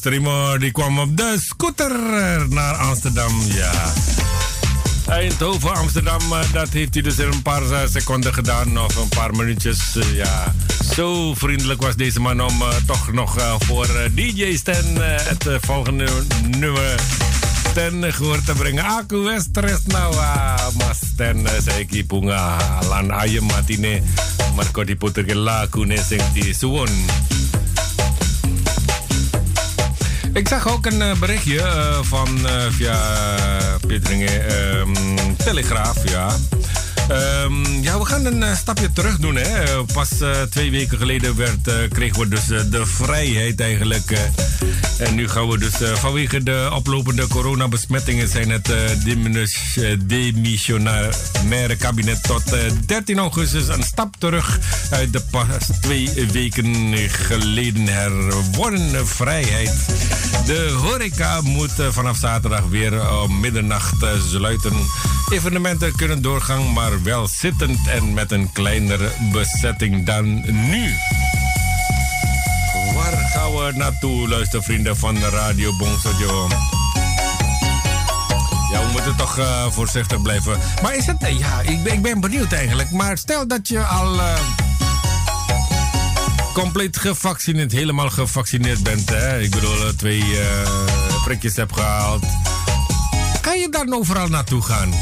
S1: Trimo die kwam op de scooter naar Amsterdam. Ja. Eindhoven, Amsterdam, eh, dat heeft hij dus in een paar eh, seconden gedaan, of een paar minuutjes. eh, ja, zo vriendelijk was deze man om toch nog voor DJ Stan het volgende nummer ten gehoor te brengen. Aku Westres nou, ah, mas ten eh, zei ik punga lan ayam matine. Marco di puter ke laku ne sing di suwon. Ik zag ook een eh, berichtje eh, van eh, via Pieteringen ehm, Telegraaf, ja. Ehm, ja, we gaan een stapje terug doen. Hè. Pas twee weken geleden werd, kregen we dus de vrijheid eigenlijk. en nu gaan we dus vanwege de oplopende coronabesmettingen... zijn het demissionaire kabinet tot eh, 13 augustus... een stap terug uit de pas twee weken geleden herwonnen vrijheid. De horeca moet eh, vanaf zaterdag weer om middernacht eh, sluiten. Evenementen kunnen doorgaan, maar wel zittend en met een kleinere bezetting dan nu. Waar gaan we naartoe, luistervrienden van Radio Bongsojo? Ja, we moeten toch eh, voorzichtig blijven. Maar is het... eh, ja, ik ben, ik ben benieuwd eigenlijk. Maar stel dat je al... eh, compleet gevaccineerd, helemaal gevaccineerd bent. Hè? Ik bedoel, eh, twee eh, prikjes hebt gehaald. Kan je dan overal naartoe gaan?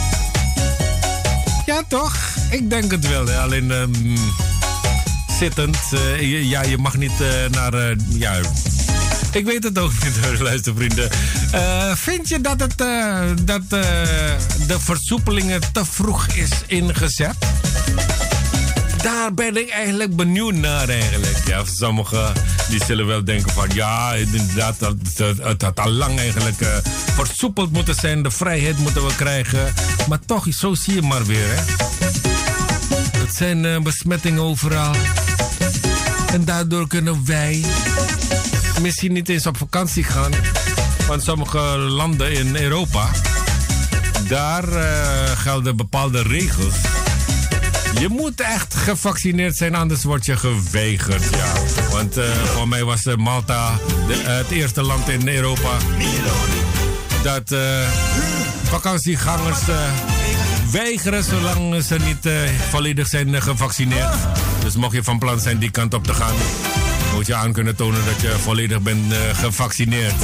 S1: Ja, toch? Ik denk het wel. Alleen ehm, zittend. eh, ja, je mag niet naar. ja, ik weet het ook niet, luistervrienden. Eh vind je dat, het, dat de versoepelingen te vroeg is ingezet? Daar ben ik eigenlijk benieuwd naar eigenlijk. Ja, sommigen die zullen wel denken van ja, inderdaad, dat, dat, het had al lang eigenlijk eh, versoepeld moeten zijn. De vrijheid moeten we krijgen. Maar toch, zo zie je maar weer. Hè. Het zijn eh, besmettingen overal. En daardoor kunnen wij misschien niet eens op vakantie gaan. Want sommige landen in Europa, daar eh, gelden bepaalde regels. Je moet echt gevaccineerd zijn, anders word je geweigerd. Ja. Want eh, voor mij was eh, Malta eh, het eerste land in Europa dat vakantiegangers weigeren zolang ze niet volledig zijn gevaccineerd. Dus mocht je van plan zijn die kant op te gaan, moet je aan kunnen tonen dat je volledig bent gevaccineerd.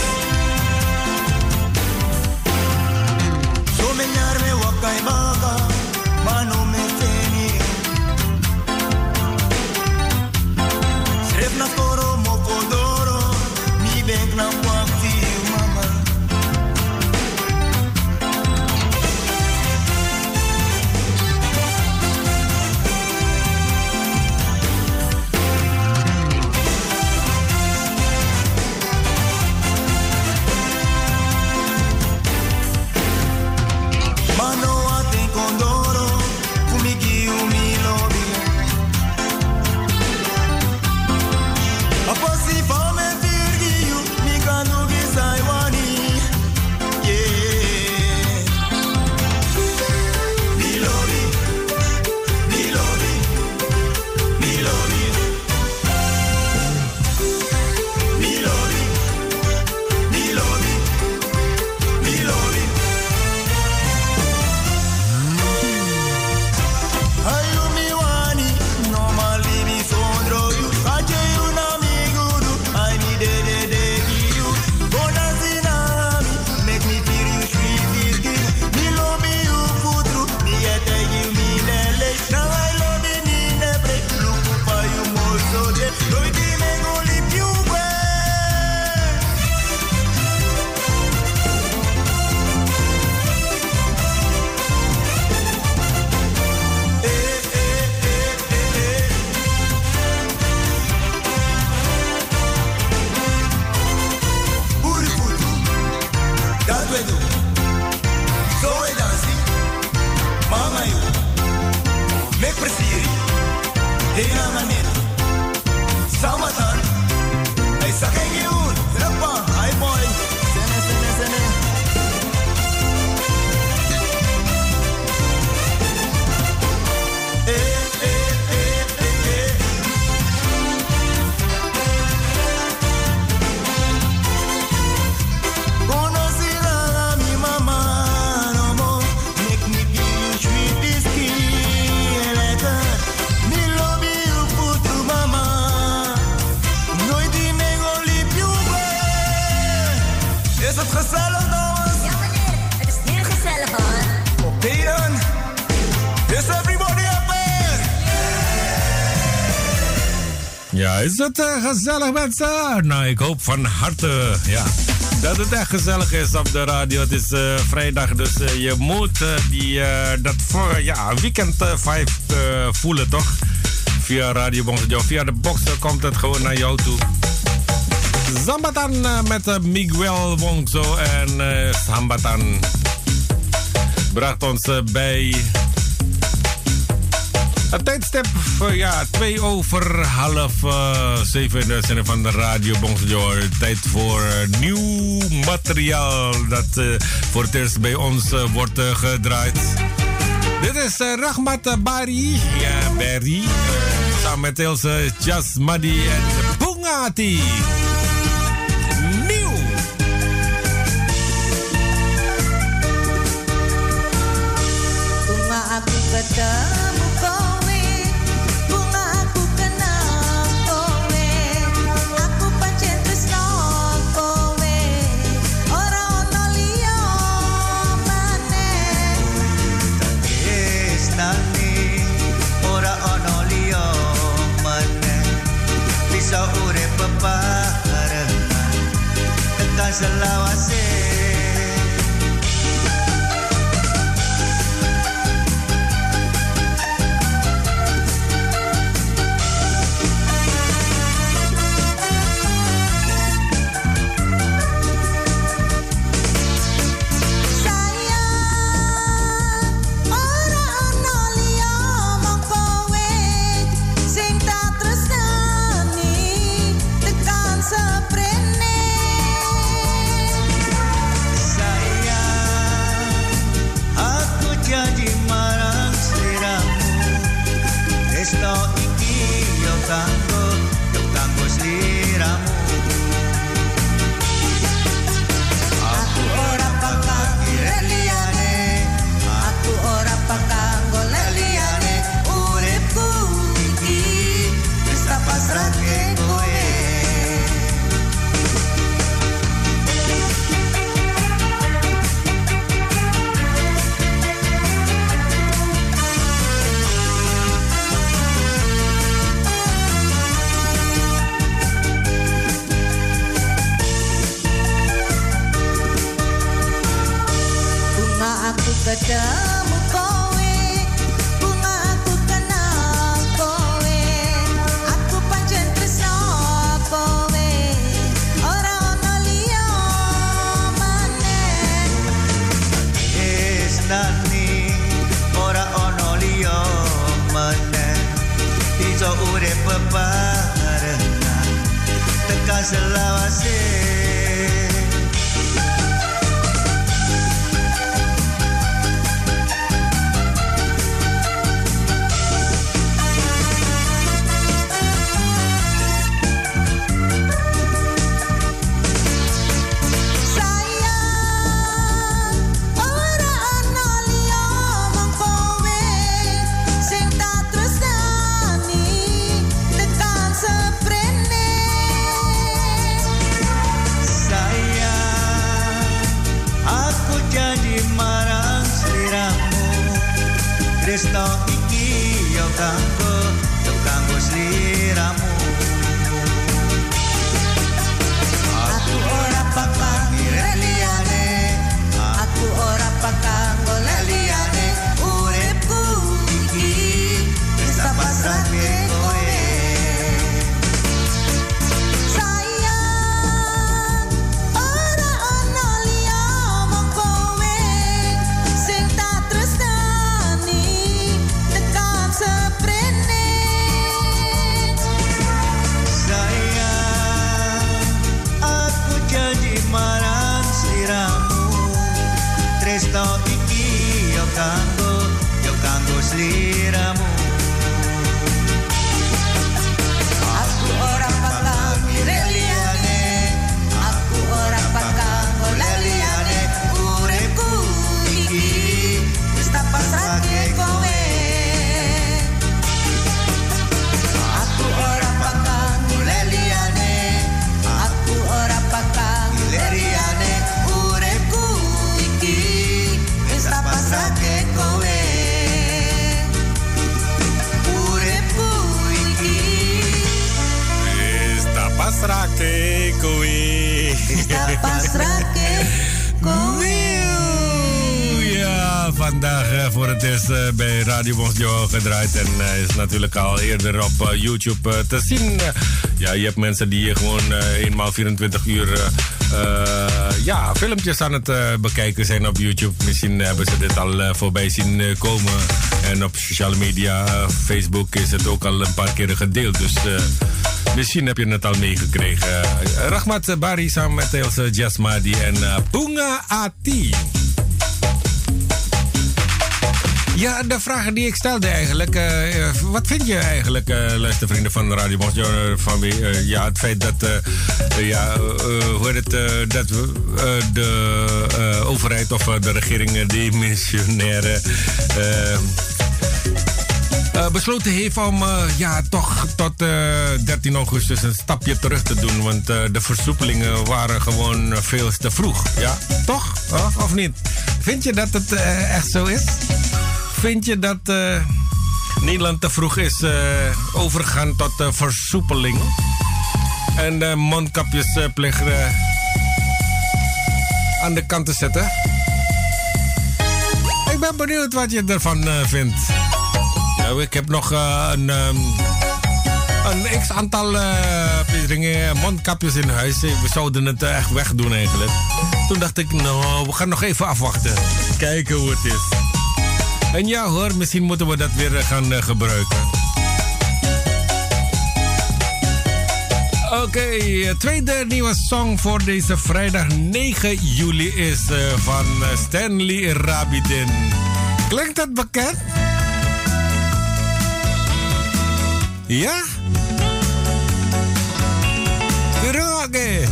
S7: Is het
S1: eh, gezellig mensen? Nou, ik hoop van harte ja, dat het echt gezellig is op de radio. Het is eh, vrijdag, dus eh, je moet die, dat voor, ja, weekend vibe voelen, toch? Via Radio Bongso. Via de box komt het gewoon naar jou toe. Zambatan met Miguel Wongso en Zambatan bracht ons bij tijdstip, ja, twee over half in de van de Radio Bongsejoor. Tijd voor eh, nieuw materiaal dat eh, voor het eerst bij ons wordt gedraaid. Dit is Rahmat Bari, ja, Barry, eh, samen met Ilse Jasmadi en Bungati.
S7: Selawase
S2: Ora
S1: En eh, is natuurlijk al eerder op eh, YouTube eh, te zien. Ja, je hebt mensen die gewoon eenmaal 24 uur ja, filmpjes aan het bekijken zijn op YouTube. Misschien hebben ze dit al voorbij zien komen. En op sociale media, Facebook, is het ook al een paar keren gedeeld. Dus misschien heb je het al meegekregen. Rahmat Bari samen met Ilse Jasmadi en Bunga Ati. Ja, de vragen die ik stelde eigenlijk. eh, eh, wat vind je eigenlijk, eh luistervrienden van Radio Mosjo, van wie, ja, het feit dat, ja, hoe het, dat de overheid of de regering eh, die missionaire besloten heeft om ja, toch tot eh, 13 augustus een stapje terug te doen. Want de versoepelingen waren gewoon veel te vroeg. Ja, toch? Of niet? Vind je dat het echt zo is? Vind je dat eh, Nederland te vroeg is eh, overgegaan tot eh, versoepeling? En mondkapjesplicht. aan de kant te zetten. Ik ben benieuwd wat je ervan vindt. Ja, ik heb nog een, ehm, een x aantal uh, mondkapjes in huis. We zouden het echt wegdoen eigenlijk. Toen dacht ik, nou, we gaan nog even afwachten. Kijken hoe het is. En ja hoor, misschien moeten we dat weer gaan gebruiken. Oké, tweede nieuwe song voor deze vrijdag 9 juli is van Stanley Rabidin. Klinkt dat bekend? Ja? Oké.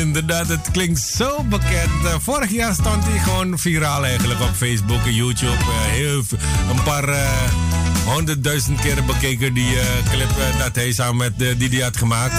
S1: Inderdaad, het klinkt zo bekend. Uh, vorig jaar stond hij gewoon viraal eigenlijk op Facebook en YouTube. Uh, heel, een paar honderdduizend keer bekeken die clip dat hij samen met Didi had gemaakt.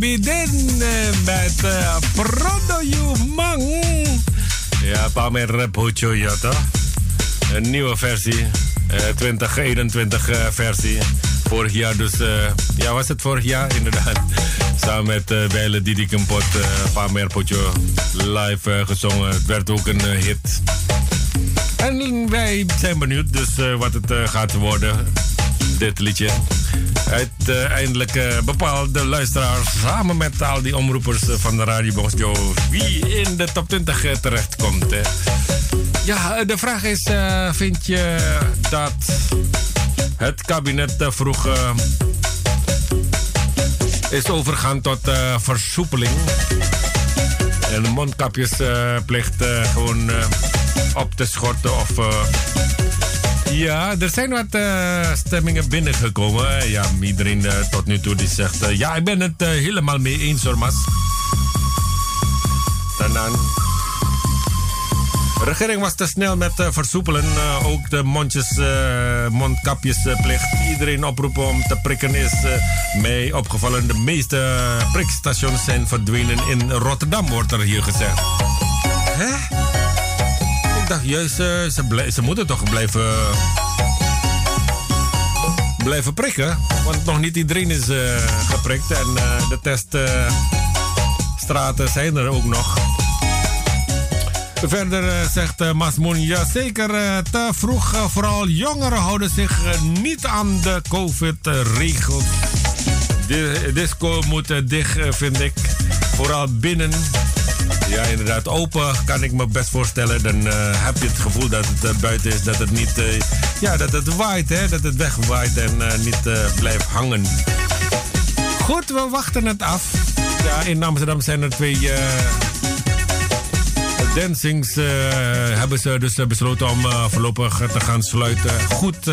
S1: Rabidin eh, met uh, Prodo You Mang. Ja, Pamer Pocho, ja toch? Een nieuwe versie. eh 2021 eh, versie. Vorig jaar dus... eh, ja, was het vorig jaar? Inderdaad. Samen met uh, Bijle Didi Kempot, Pamer Pocho live eh, gezongen. Het werd ook een eh, hit. En wij zijn benieuwd dus eh, wat het eh, gaat worden. Dit liedje. Uiteindelijk eh bepaalt de luisteraar samen met al die omroepers eh, van de Radio Joe wie in de top 20 eh, terechtkomt. Ja, de vraag is: vind je dat het kabinet vroeg is overgaan tot versoepeling? En mondkapjesplicht gewoon op te schorten of. Ja, er zijn wat eh, stemmingen binnengekomen. Ja, iedereen eh, tot nu toe die zegt... eh, ja, ik ben het helemaal mee eens hoor, Mas. Dan aan. De regering was te snel met versoepelen. Ook de mondjes, mondkapjesplicht. Iedereen oproepen om te prikken is mij opgevallen. De meeste prikstations zijn verdwenen in Rotterdam, wordt er hier gezegd. Hè? Juist, eh, ze, ze moeten toch blijven. blijven prikken. Want nog niet iedereen is eh, geprikt. En eh, de teststraten zijn er ook nog. Verder zegt Masmoen, ja zeker te vroeg. vooral jongeren houden zich niet aan de COVID-regels. Disco moet dicht, vind ik. Vooral binnen. Ja, inderdaad. Open kan ik me best voorstellen. Dan eh, heb je het gevoel dat het eh, buiten is. Dat het niet... eh, ja, dat het waait, hè. Dat het wegwaait en niet blijft hangen. Goed, we wachten het af. Ja, in Amsterdam zijn er twee... dancings eh, hebben ze dus besloten om voorlopig te gaan sluiten. Goed,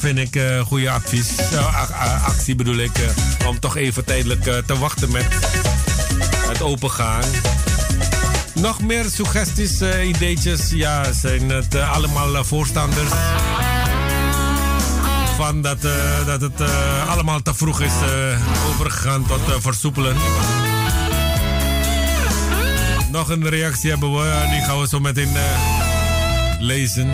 S1: vind ik goede advies. Actie bedoel ik. om toch even tijdelijk te wachten met het opengaan. Nog meer suggesties, eh, ideetjes. Ja, zijn het eh, allemaal eh, voorstanders. Van dat, dat het allemaal te vroeg is overgegaan tot versoepelen. Nog een reactie hebben we, die gaan we zo meteen lezen.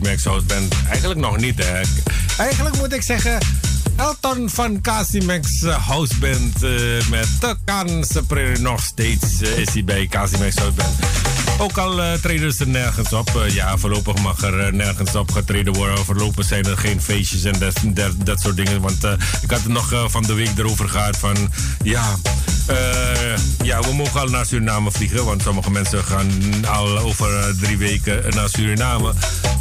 S1: Cassie Max Band. Eigenlijk nog niet, hè. Eigenlijk moet ik zeggen... Elton van Cassie Max eh, eh, met de Sabrine nog steeds eh, is hij bij Cassie Max. Ook al eh, treden ze nergens op. Eh, ja, voorlopig mag er eh, nergens op getreden worden. Voorlopig zijn er geen feestjes en dat, dat, soort dingen. Want eh, ik had het nog eh, van de week erover gehad van... Ja, eh, ja, we mogen al naar Suriname vliegen. Want sommige mensen gaan al over eh, drie weken naar Suriname.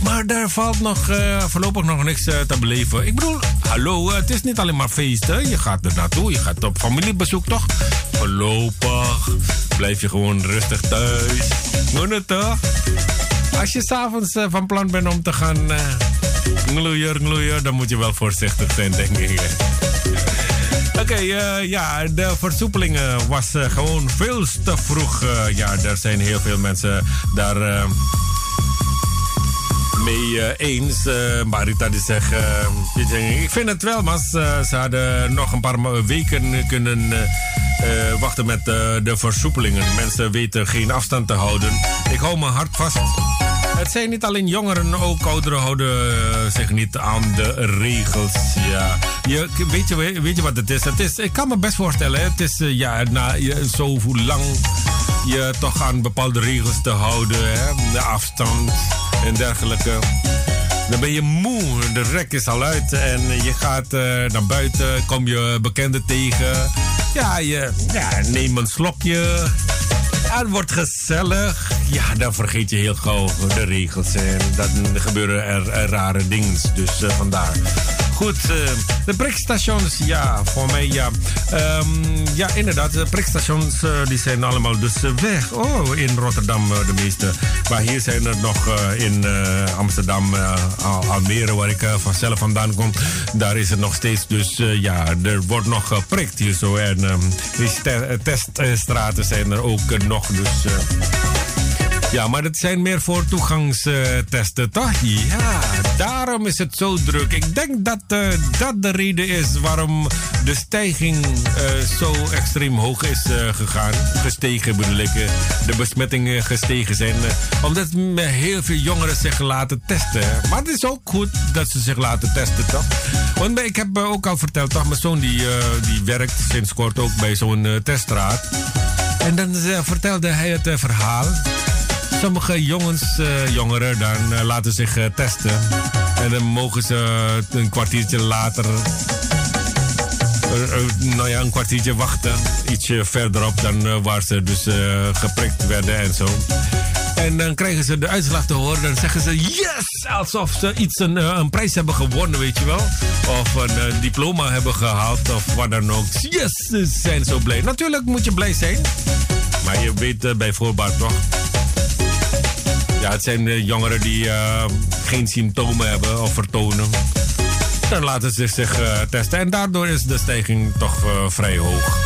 S1: Maar daar valt nog, eh, voorlopig nog niks eh, te beleven. Ik bedoel, hallo, eh, het is niet alleen maar feesten. Je gaat er naartoe, je gaat op familiebezoek toch? Voorlopig blijf je gewoon rustig thuis. Moet het toch? Als je s'avonds van plan bent om te gaan gloeien, gloeien, dan moet je wel voorzichtig zijn, denk ik. Oké, ja, de versoepelingen was gewoon veel te vroeg. Ja, er zijn heel veel mensen daar mee eens. Marita die zegt, die zegt, ik vind het wel, maar ze hadden nog een paar weken kunnen wachten met de versoepelingen. Mensen weten geen afstand te houden. Ik hou mijn hart vast. Het zijn niet alleen jongeren, ook ouderen houden zich niet aan de regels. Ja. Je, weet, je, weet je wat het is? het is? Ik kan me best voorstellen, het is ja, na zo lang je toch aan bepaalde regels te houden, hè? de afstand en dergelijke. Dan ben je moe, de rek is al uit en je gaat uh, naar buiten, kom je bekenden tegen. Ja, je ja, een slokje. Het wordt gezellig. Ja, dan vergeet je heel gauw de regels. En dan gebeuren er, rare dingen. Dus uh, vandaar. Goed, uh, de prikstations, ja, voor mij ja. Um, ja, inderdaad, de prikstations uh, die zijn allemaal dus weg. Oh, in Rotterdam de meeste. Maar hier zijn er nog in Amsterdam, Al Almere, waar ik vanzelf vandaan kom. Daar is het nog steeds. Dus ja, er wordt nog geprikt hier zo. En um, die te teststraten zijn er ook nog. Dus... Ja, maar het zijn meer voor toegangstesten, toch? Ja, daarom is het zo druk. Ik denk dat uh, dat de reden is waarom de stijging uh, zo extreem hoog is uh, gegaan. Gestegen bedoel ik. de besmettingen gestegen zijn. omdat heel veel jongeren zich laten testen. Maar het is ook goed dat ze zich laten testen, toch? Want ik heb ook al verteld, toch? Mijn zoon die, die werkt sinds kort ook bij zo'n teststraat. En dan vertelde hij het verhaal sommige jongens, uh, jongeren, dan uh, laten zich uh, testen. En dan mogen ze een kwartiertje later, nou ja, een kwartiertje wachten. Ietsje verderop dan waar ze dus geprikt werden en zo. En dan krijgen ze de uitslag te horen. Dan zeggen ze yes! Alsof ze iets een, een prijs hebben gewonnen, weet je wel. Of een diploma hebben gehaald of wat dan ook. Yes! Ze zijn zo blij. Natuurlijk moet je blij zijn. Maar je weet bij voorbaat toch ja, het zijn de jongeren die uh, geen symptomen hebben of vertonen. Dan laten ze zich uh, testen. En daardoor is de stijging toch uh, vrij hoog.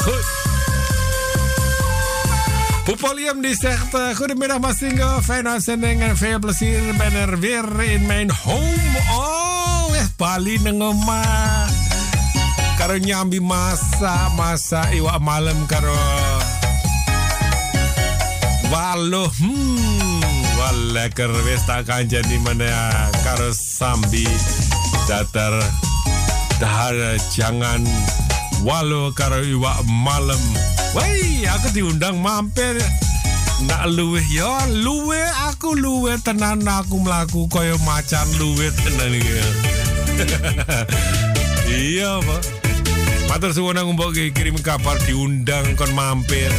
S1: Goed. Poepolium die zegt... Goedemiddag Massingo, fijne uitzending en veel plezier. Ik ben er weer in mijn home. Oh, is Bali ma. Karo nyambi masa, masa iwa malam karo... Walo, hmm, lekker wis tak mana ya karo sambi datar dahar jangan walo karo iwa malam. Woi, aku diundang mampir. Nak luwe ya luwe aku luwe tenan aku melaku koyo macan luwe tenan iki. iya, Pak. Matur suwun aku mbok kirim kabar diundang kon mampir.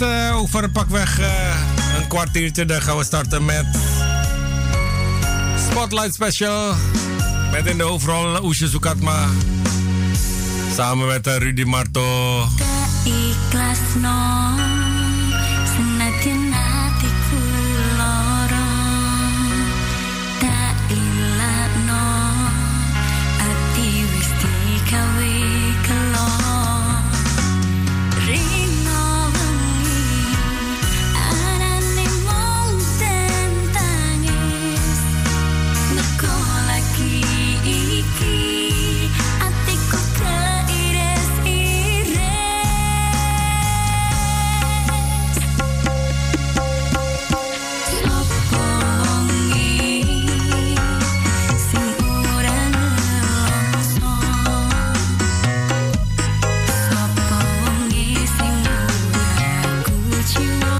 S1: Eh, over uh, over pakweg uh, een kwartiertje. Dan gaan we starten met Spotlight Special. Met in de hoofdrol Oesje Sukatma. Samen met eh, Rudy Marto.